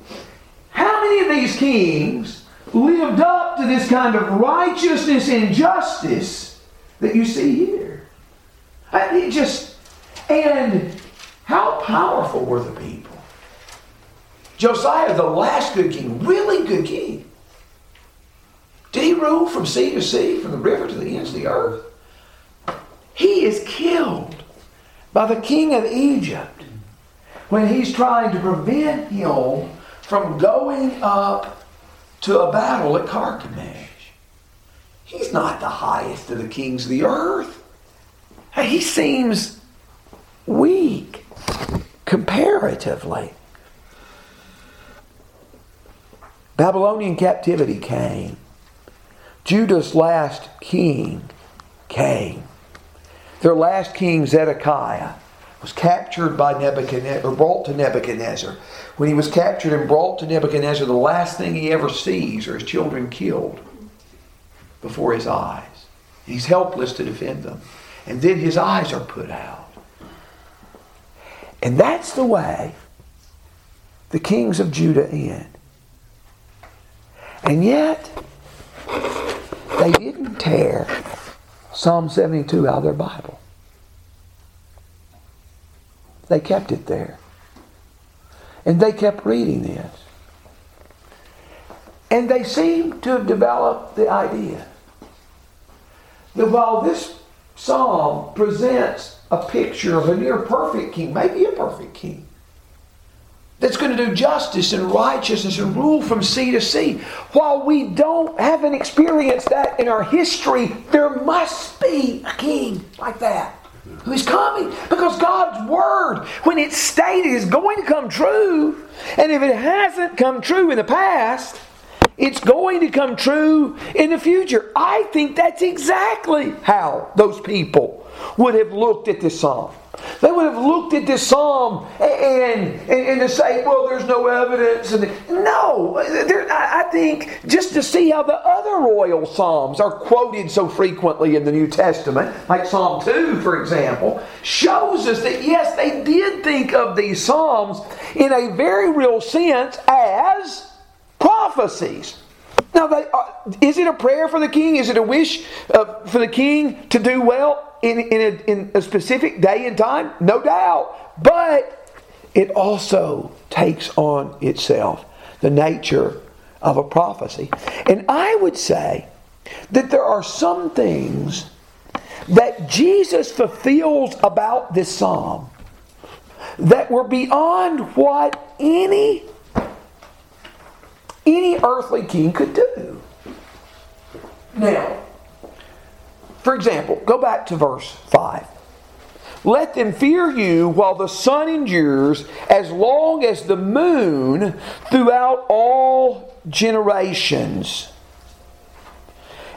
how many of these kings lived up to this kind of righteousness and justice that you see here? I, it just, and how powerful were the people? Josiah, the last good king, really good king. Did he rule from sea to sea, from the river to the ends of the earth? He is killed by the king of Egypt when he's trying to prevent him from going up to a battle at Carchemish. He's not the highest of the kings of the earth. He seems weak comparatively. Babylonian captivity came. Judah's last king came. Their last king, Zedekiah, was captured by Nebuchadnezzar, or brought to Nebuchadnezzar. When he was captured and brought to Nebuchadnezzar, the last thing he ever sees are his children killed before his eyes. He's helpless to defend them. And then his eyes are put out. And that's the way the kings of Judah end. And yet, they didn't tear Psalm 72 out of their Bible. They kept it there. And they kept reading this. And they seem to have developed the idea that while this psalm presents a picture of a near perfect king, maybe a perfect king, that's going to do justice and righteousness and rule from sea to sea. While we don't haven't experienced that in our history, there must be a king like that who is coming because God's word, when it's stated, is going to come true. And if it hasn't come true in the past, it's going to come true in the future. I think that's exactly how those people would have looked at this psalm. They would have looked at this psalm and, and, and to say, well, there's no evidence. And no, I think just to see how the other royal psalms are quoted so frequently in the New Testament, like Psalm 2, for example, shows us that yes, they did think of these psalms in a very real sense as prophecies. Now, they, uh, is it a prayer for the king? Is it a wish uh, for the king to do well? in, in, a, in a specific day and time? No doubt. But it also takes on itself the nature of a prophecy. And I would say that there are some things that Jesus fulfills about this psalm that were beyond what any any earthly king could do. Now, for example, go back to verse 5. Let them fear you while the sun endures, as long as the moon throughout all generations.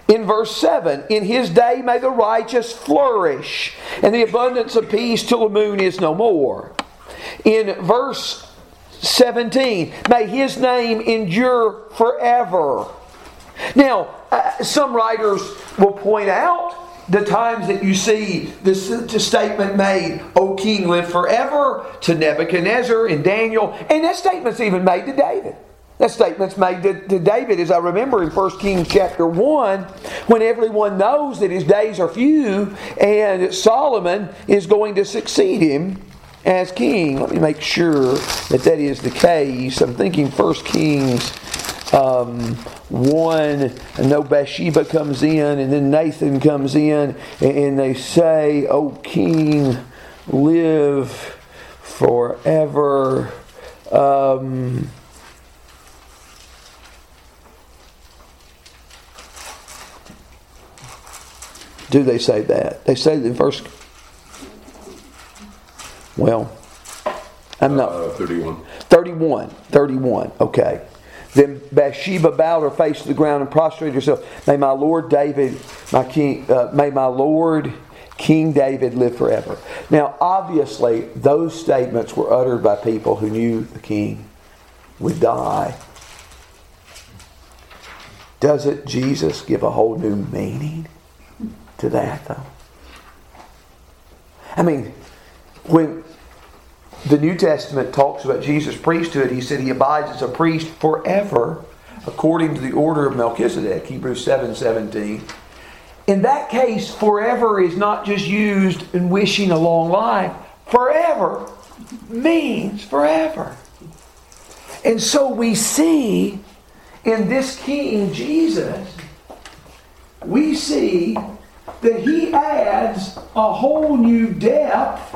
In verse 7, in his day may the righteous flourish, and the abundance of peace till the moon is no more. In verse 17, may his name endure forever. Now, uh, some writers will point out the times that you see this, this statement made, O king, live forever, to Nebuchadnezzar and Daniel, and that statement's even made to David. That statement's made to, to, David, as I remember in 1 Kings chapter 1, when everyone knows that his days are few and Solomon is going to succeed him as king. Let me make sure that that is the case. I'm thinking 1 Kings um, one, no Bathsheba comes in, and then Nathan comes in, and they say, "O King, live forever." Um, do they say that? They say the first. Well, I'm not. Uh, 31. 31. 31. Okay. Then Bathsheba bowed her face to the ground and prostrated herself. May my Lord David, my king, uh, may my Lord King David live forever. Now, obviously, those statements were uttered by people who knew the king would die. Doesn't Jesus give a whole new meaning to that, though? I mean, when the New Testament talks about Jesus' priesthood. He said he abides as a priest forever according to the order of Melchizedek, Hebrews 7 17. In that case, forever is not just used in wishing a long life. Forever means forever. And so we see in this King Jesus, we see that he adds a whole new depth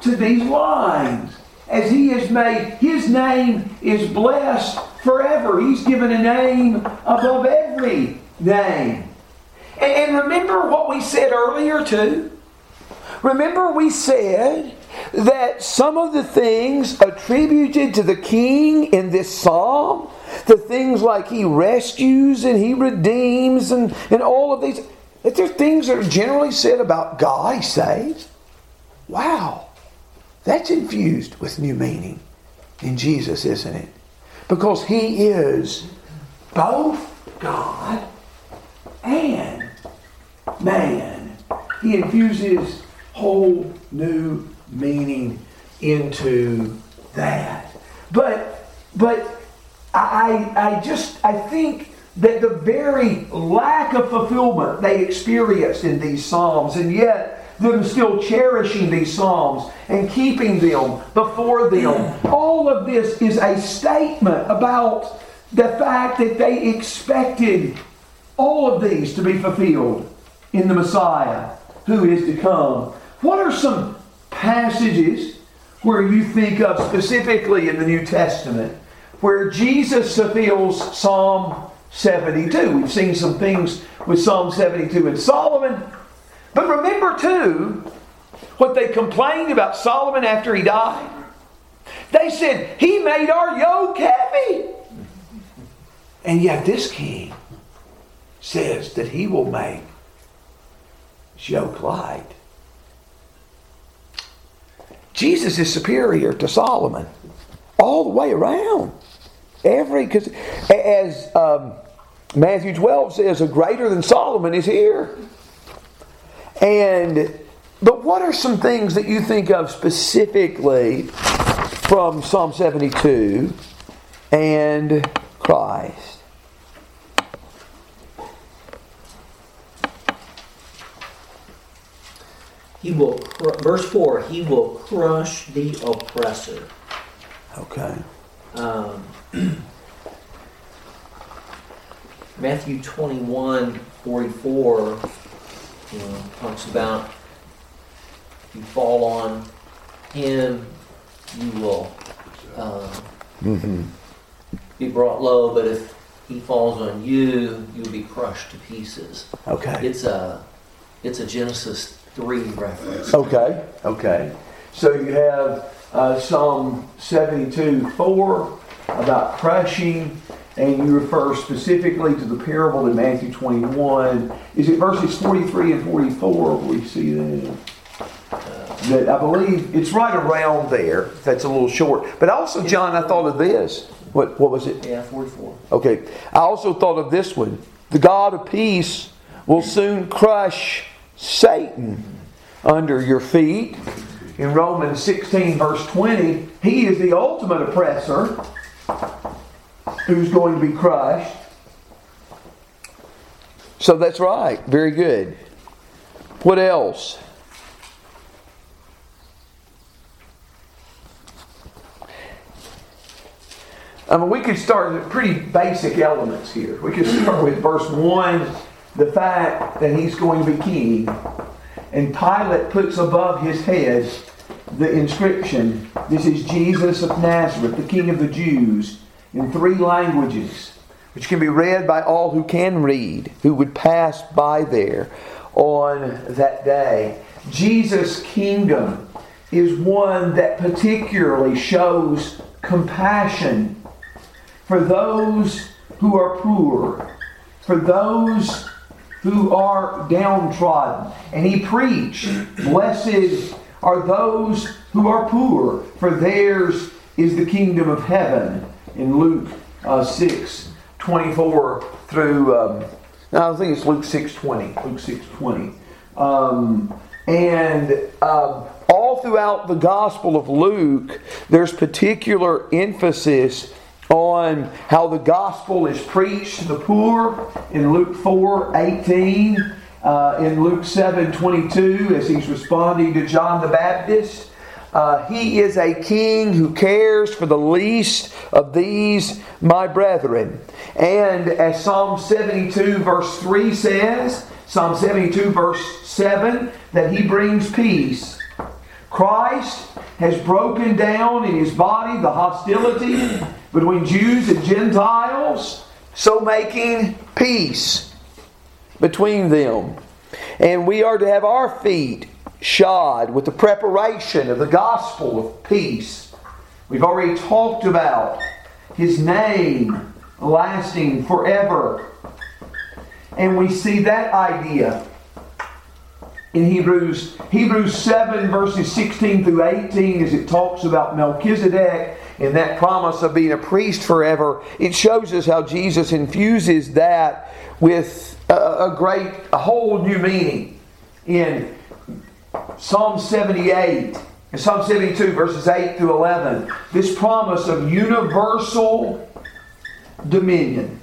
to these lines. As he has made, his name is blessed forever. He's given a name above every name. And remember what we said earlier, too? Remember, we said that some of the things attributed to the king in this psalm, the things like he rescues and he redeems and, and all of these, that there are things that are generally said about God, he saves. Wow. That's infused with new meaning in Jesus, isn't it? Because He is both God and man. He infuses whole new meaning into that. But but I I just I think that the very lack of fulfillment they experienced in these Psalms, and yet them still cherishing these Psalms and keeping them before them. All of this is a statement about the fact that they expected all of these to be fulfilled in the Messiah who is to come. What are some passages where you think of specifically in the New Testament where Jesus fulfills Psalm 72? We've seen some things with Psalm 72 and Solomon. But remember, too, what they complained about Solomon after he died. They said, He made our yoke heavy. And yet, this king says that he will make his yoke light. Jesus is superior to Solomon all the way around. Every, because as um, Matthew 12 says, a greater than Solomon is here. And, but what are some things that you think of specifically from Psalm 72 and Christ? He will, verse 4, he will crush the oppressor. Okay. Um, [clears throat] Matthew 21 44 you know, talks about if you fall on him, you will uh, be brought low, but if he falls on you, you'll be crushed to pieces. Okay. It's a, it's a Genesis 3 reference. Okay. Okay. So you have uh, Psalm 72 4 about crushing, and you refer specifically to the parable in Matthew 21. Is it verses 43 and 44 we see that? Uh, that I believe it's right around there. That's a little short. But also, John, I thought of this. What, what was it? Yeah, 44. Okay. I also thought of this one. The God of peace will soon crush Satan under your feet. In Romans 16, verse 20, he is the ultimate oppressor who's going to be crushed. So that's right. Very good. What else? I mean, we could start with pretty basic elements here. We could start with verse 1, the fact that he's going to be king. And Pilate puts above his head the inscription, This is Jesus of Nazareth, the King of the Jews, in three languages, which can be read by all who can read, who would pass by there on that day. Jesus' kingdom is one that particularly shows compassion for those who are poor, for those who are downtrodden. And he preached, Blessed are those who are poor, for theirs is the kingdom of heaven. In Luke uh, 6 24 through, um, I think it's Luke 6 20. Luke 6 20. Um, and um, all throughout the Gospel of Luke, there's particular emphasis on how the gospel is preached to the poor in Luke 4 18, uh, in Luke 7 22, as he's responding to John the Baptist. Uh, he is a king who cares for the least of these, my brethren. And as Psalm 72, verse 3 says, Psalm 72, verse 7, that he brings peace. Christ has broken down in his body the hostility between Jews and Gentiles, so making peace between them. And we are to have our feet shod with the preparation of the gospel of peace. We've already talked about his name lasting forever. And we see that idea in Hebrews Hebrews 7 verses 16 through 18 as it talks about Melchizedek and that promise of being a priest forever it shows us how Jesus infuses that with a, a great a whole new meaning in Psalm 78 and Psalm 72 verses 8 through 11 this promise of universal dominion.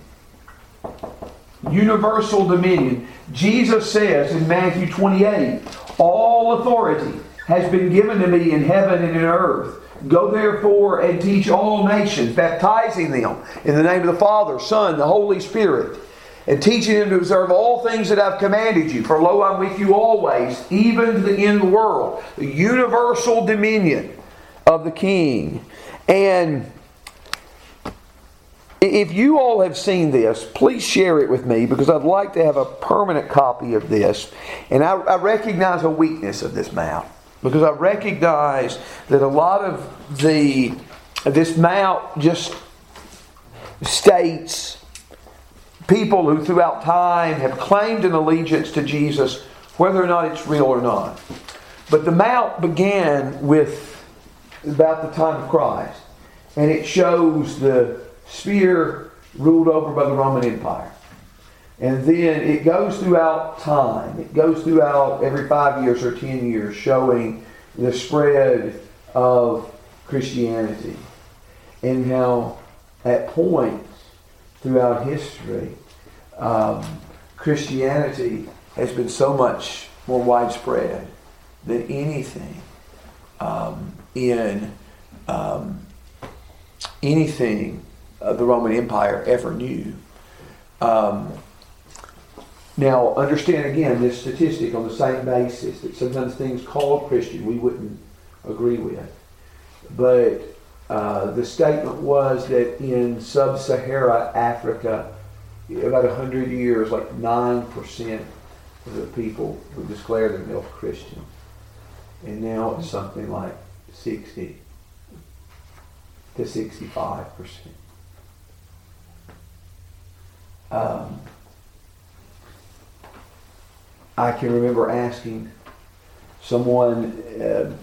Universal dominion. Jesus says in Matthew 28, All authority has been given to me in heaven and in earth. Go therefore and teach all nations, baptizing them in the name of the Father, Son, the Holy Spirit, and teaching them to observe all things that I've commanded you. For lo, I'm with you always, even to the end of the world. The universal dominion of the king. And if you all have seen this, please share it with me because I'd like to have a permanent copy of this. And I, I recognize a weakness of this map because I recognize that a lot of the this map just states people who throughout time have claimed an allegiance to Jesus, whether or not it's real or not. But the mount began with about the time of Christ, and it shows the sphere ruled over by the Roman Empire. And then it goes throughout time. It goes throughout every five years or ten years, showing the spread of Christianity and how at points throughout history, um, Christianity has been so much more widespread than anything um, in um, anything the Roman Empire ever knew. Um, now, understand again this statistic on the same basis that sometimes things called Christian we wouldn't agree with. But uh, the statement was that in sub Sahara Africa, about 100 years, like 9% of the people would declare themselves Christian. And now it's something like 60 to 65%. Um, I can remember asking someone, uh,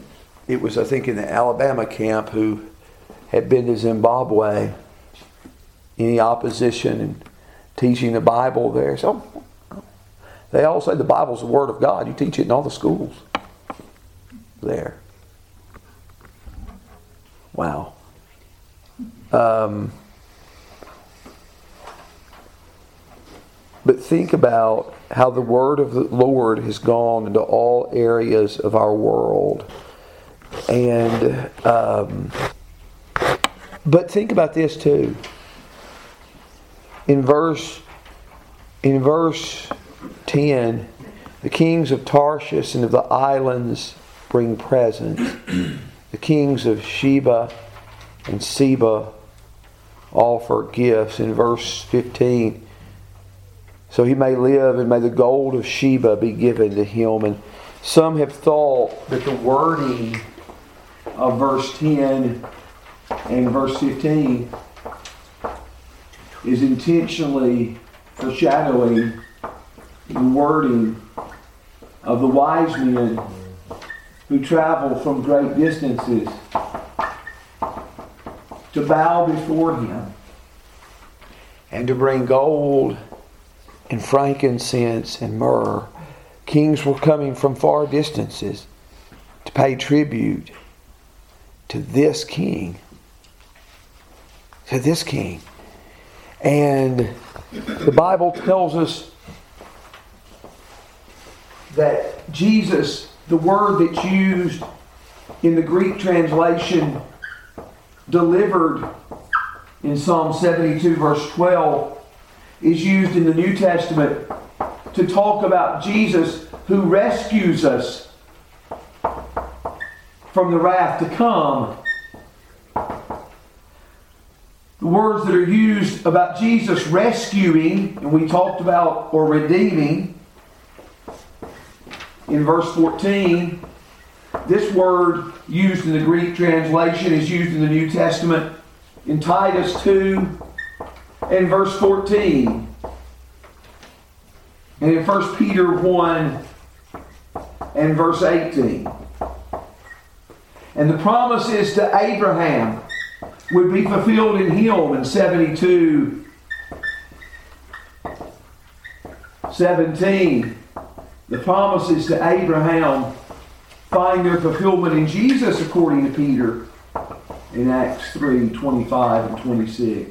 it was, I think, in the Alabama camp, who had been to Zimbabwe, any opposition and teaching the Bible there. So they all say the Bible's the Word of God. You teach it in all the schools there. Wow. Um, but think about how the word of the Lord has gone into all areas of our world. And, um, but think about this too. In verse, in verse 10, the kings of Tarshish and of the islands bring presents. the kings of Sheba and Seba offer gifts. In verse 15, so he may live and may the gold of Sheba be given to him. And some have thought that the wording of verse 10 and verse 15 is intentionally foreshadowing the wording of the wise men who travel from great distances to bow before him and to bring gold and frankincense and myrrh. Kings were coming from far distances to pay tribute to this king. To this king. And the Bible tells us that Jesus, the word that's used in the Greek translation, delivered in Psalm 72, verse 12, is used in the New Testament to talk about Jesus who rescues us from the wrath to come. The words that are used about Jesus rescuing, and we talked about, or redeeming, in verse 14, this word used in the Greek translation is used in the New Testament in Titus 2 and verse 14. And in 1 Peter 1 and verse 18. And the promise is to Abraham would be fulfilled in him in 72 17. The promises to Abraham find their fulfillment in Jesus according to Peter in Acts 3 25 and 26.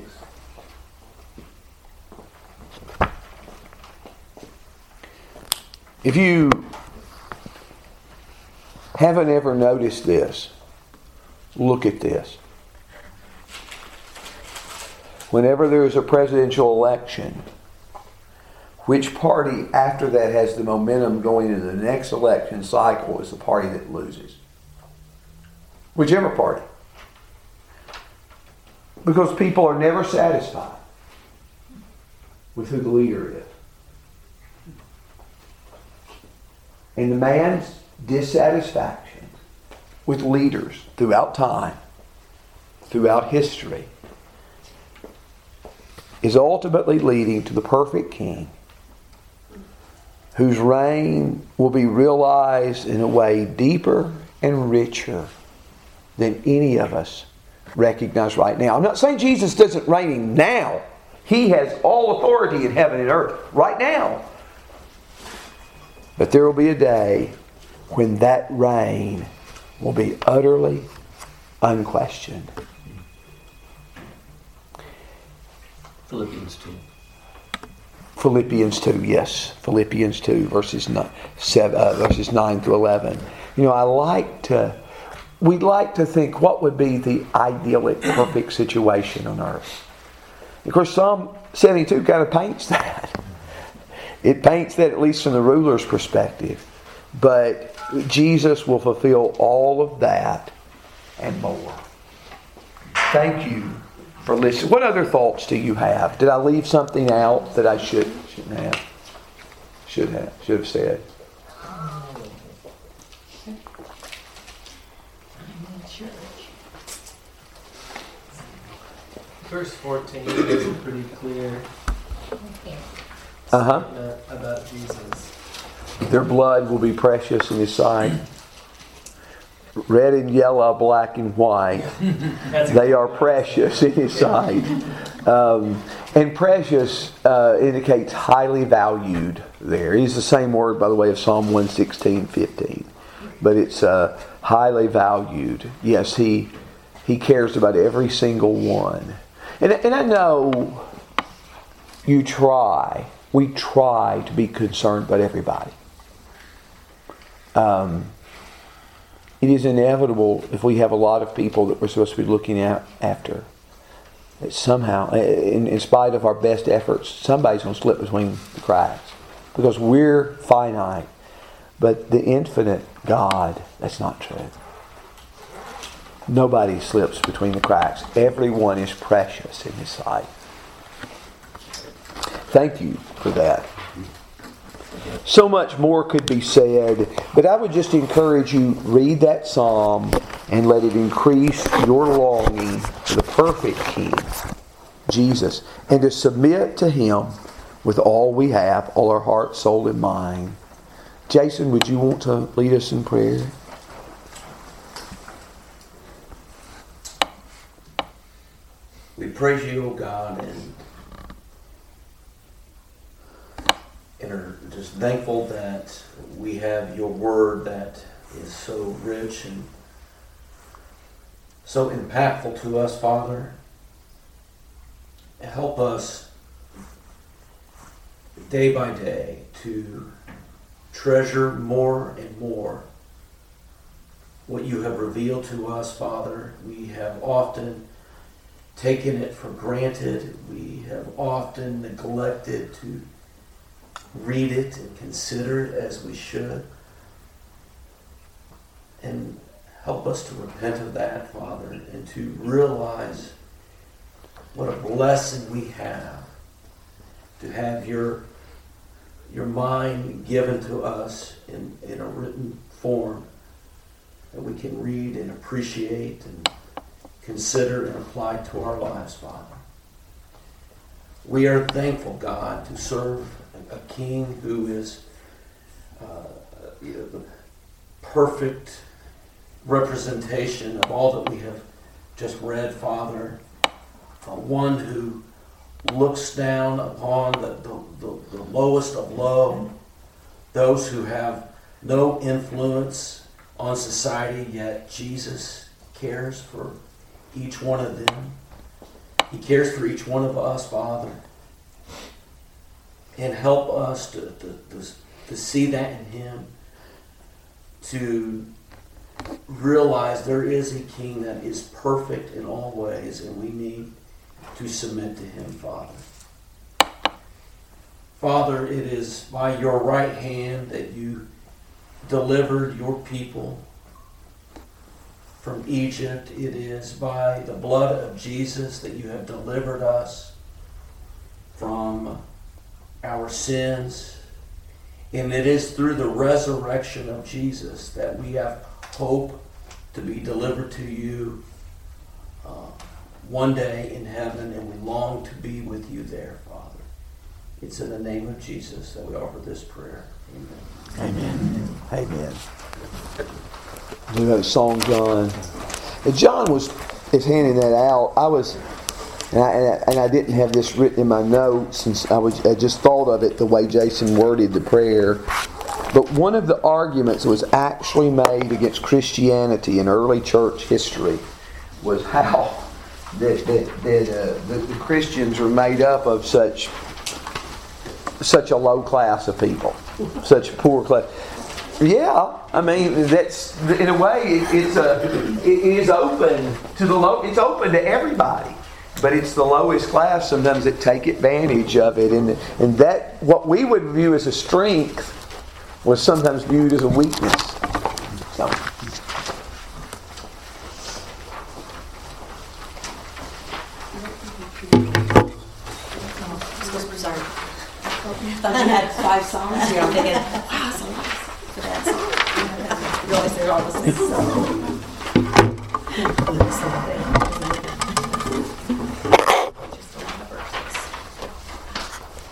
If you haven't ever noticed this, look at this. Whenever there is a presidential election, which party after that has the momentum going into the next election cycle is the party that loses. Whichever party. Because people are never satisfied with who the leader is. And the man's dissatisfaction with leaders throughout time, throughout history, is ultimately leading to the perfect king whose reign will be realized in a way deeper and richer than any of us recognize right now. I'm not saying Jesus doesn't reign now. He has all authority in heaven and earth right now. But there will be a day when that reign will be utterly unquestioned. Philippians 2. Philippians 2, yes. Philippians 2, verses 9, seven, uh, verses 9 through 11. You know, I like to, we'd like to think what would be the idyllic, perfect situation on earth. Of course, Psalm 72 kind of paints [laughs] that. It paints that at least from the ruler's perspective. But Jesus will fulfill all of that and more. Thank you for listening. What other thoughts do you have? Did I leave something out that I should shouldn't have? Should have should have said. Verse 14 is pretty clear Uh huh. uh, about Jesus. Their blood will be precious in His sight. Red and yellow, black and white. [laughs] they are precious in His sight. Um, and precious uh, indicates highly valued there. It is the same word, by the way, of Psalm 116, 15. But it's uh, highly valued. Yes, He, he cares about every single one. And, and I know you try, we try to be concerned about everybody. Um, it is inevitable if we have a lot of people that we're supposed to be looking at after that somehow, in, in spite of our best efforts, somebody's going to slip between the cracks because we're finite. But the infinite God, that's not true. Nobody slips between the cracks. Everyone is precious in His sight. Thank you for that. So much more could be said, but I would just encourage you read that psalm and let it increase your longing for the perfect king, Jesus, and to submit to him with all we have, all our heart, soul, and mind. Jason, would you want to lead us in prayer? We praise you, O God, and, and are just thankful that we have your word that is so rich and so impactful to us, Father. Help us day by day to treasure more and more what you have revealed to us, Father. We have often taken it for granted. We have often neglected to read it and consider it as we should. And help us to repent of that, Father, and to realize what a blessing we have to have your, your mind given to us in, in a written form that we can read and appreciate and consider and apply to our lives, Father. We are thankful, God, to serve a king who is uh, the perfect representation of all that we have just read, Father. Uh, one who looks down upon the, the, the, the lowest of low, those who have no influence on society, yet Jesus cares for each one of them. He cares for each one of us, Father. And help us to, to, to, to see that in Him, to realize there is a King that is perfect in all ways, and we need to submit to Him, Father. Father, it is by your right hand that you delivered your people from Egypt. It is by the blood of Jesus that you have delivered us from our sins. And it is through the resurrection of Jesus that we have hope to be delivered to you uh, one day in heaven, and we long to be with you there, Father. It's in the name of Jesus that we offer this prayer. Amen. Amen. Amen. You know, song John. And John was is handing that out. I was, and I, and I, didn't have this written in my notes, and I was I just thought of it the way Jason worded the prayer. But one of the arguments that was actually made against Christianity in early church history was how [laughs] that, that, that, uh, that the Christians are made up of such such a low class of people, such a poor class. Yeah, I mean that's in a way it, it's a it is open to the low. It's open to everybody, but it's the lowest class sometimes that take advantage of it, and and that what we would view as a strength was sometimes viewed as a weakness. So. I thought you had five songs here. I'm thinking, wow, so nice for that song. [laughs] You always say all the same.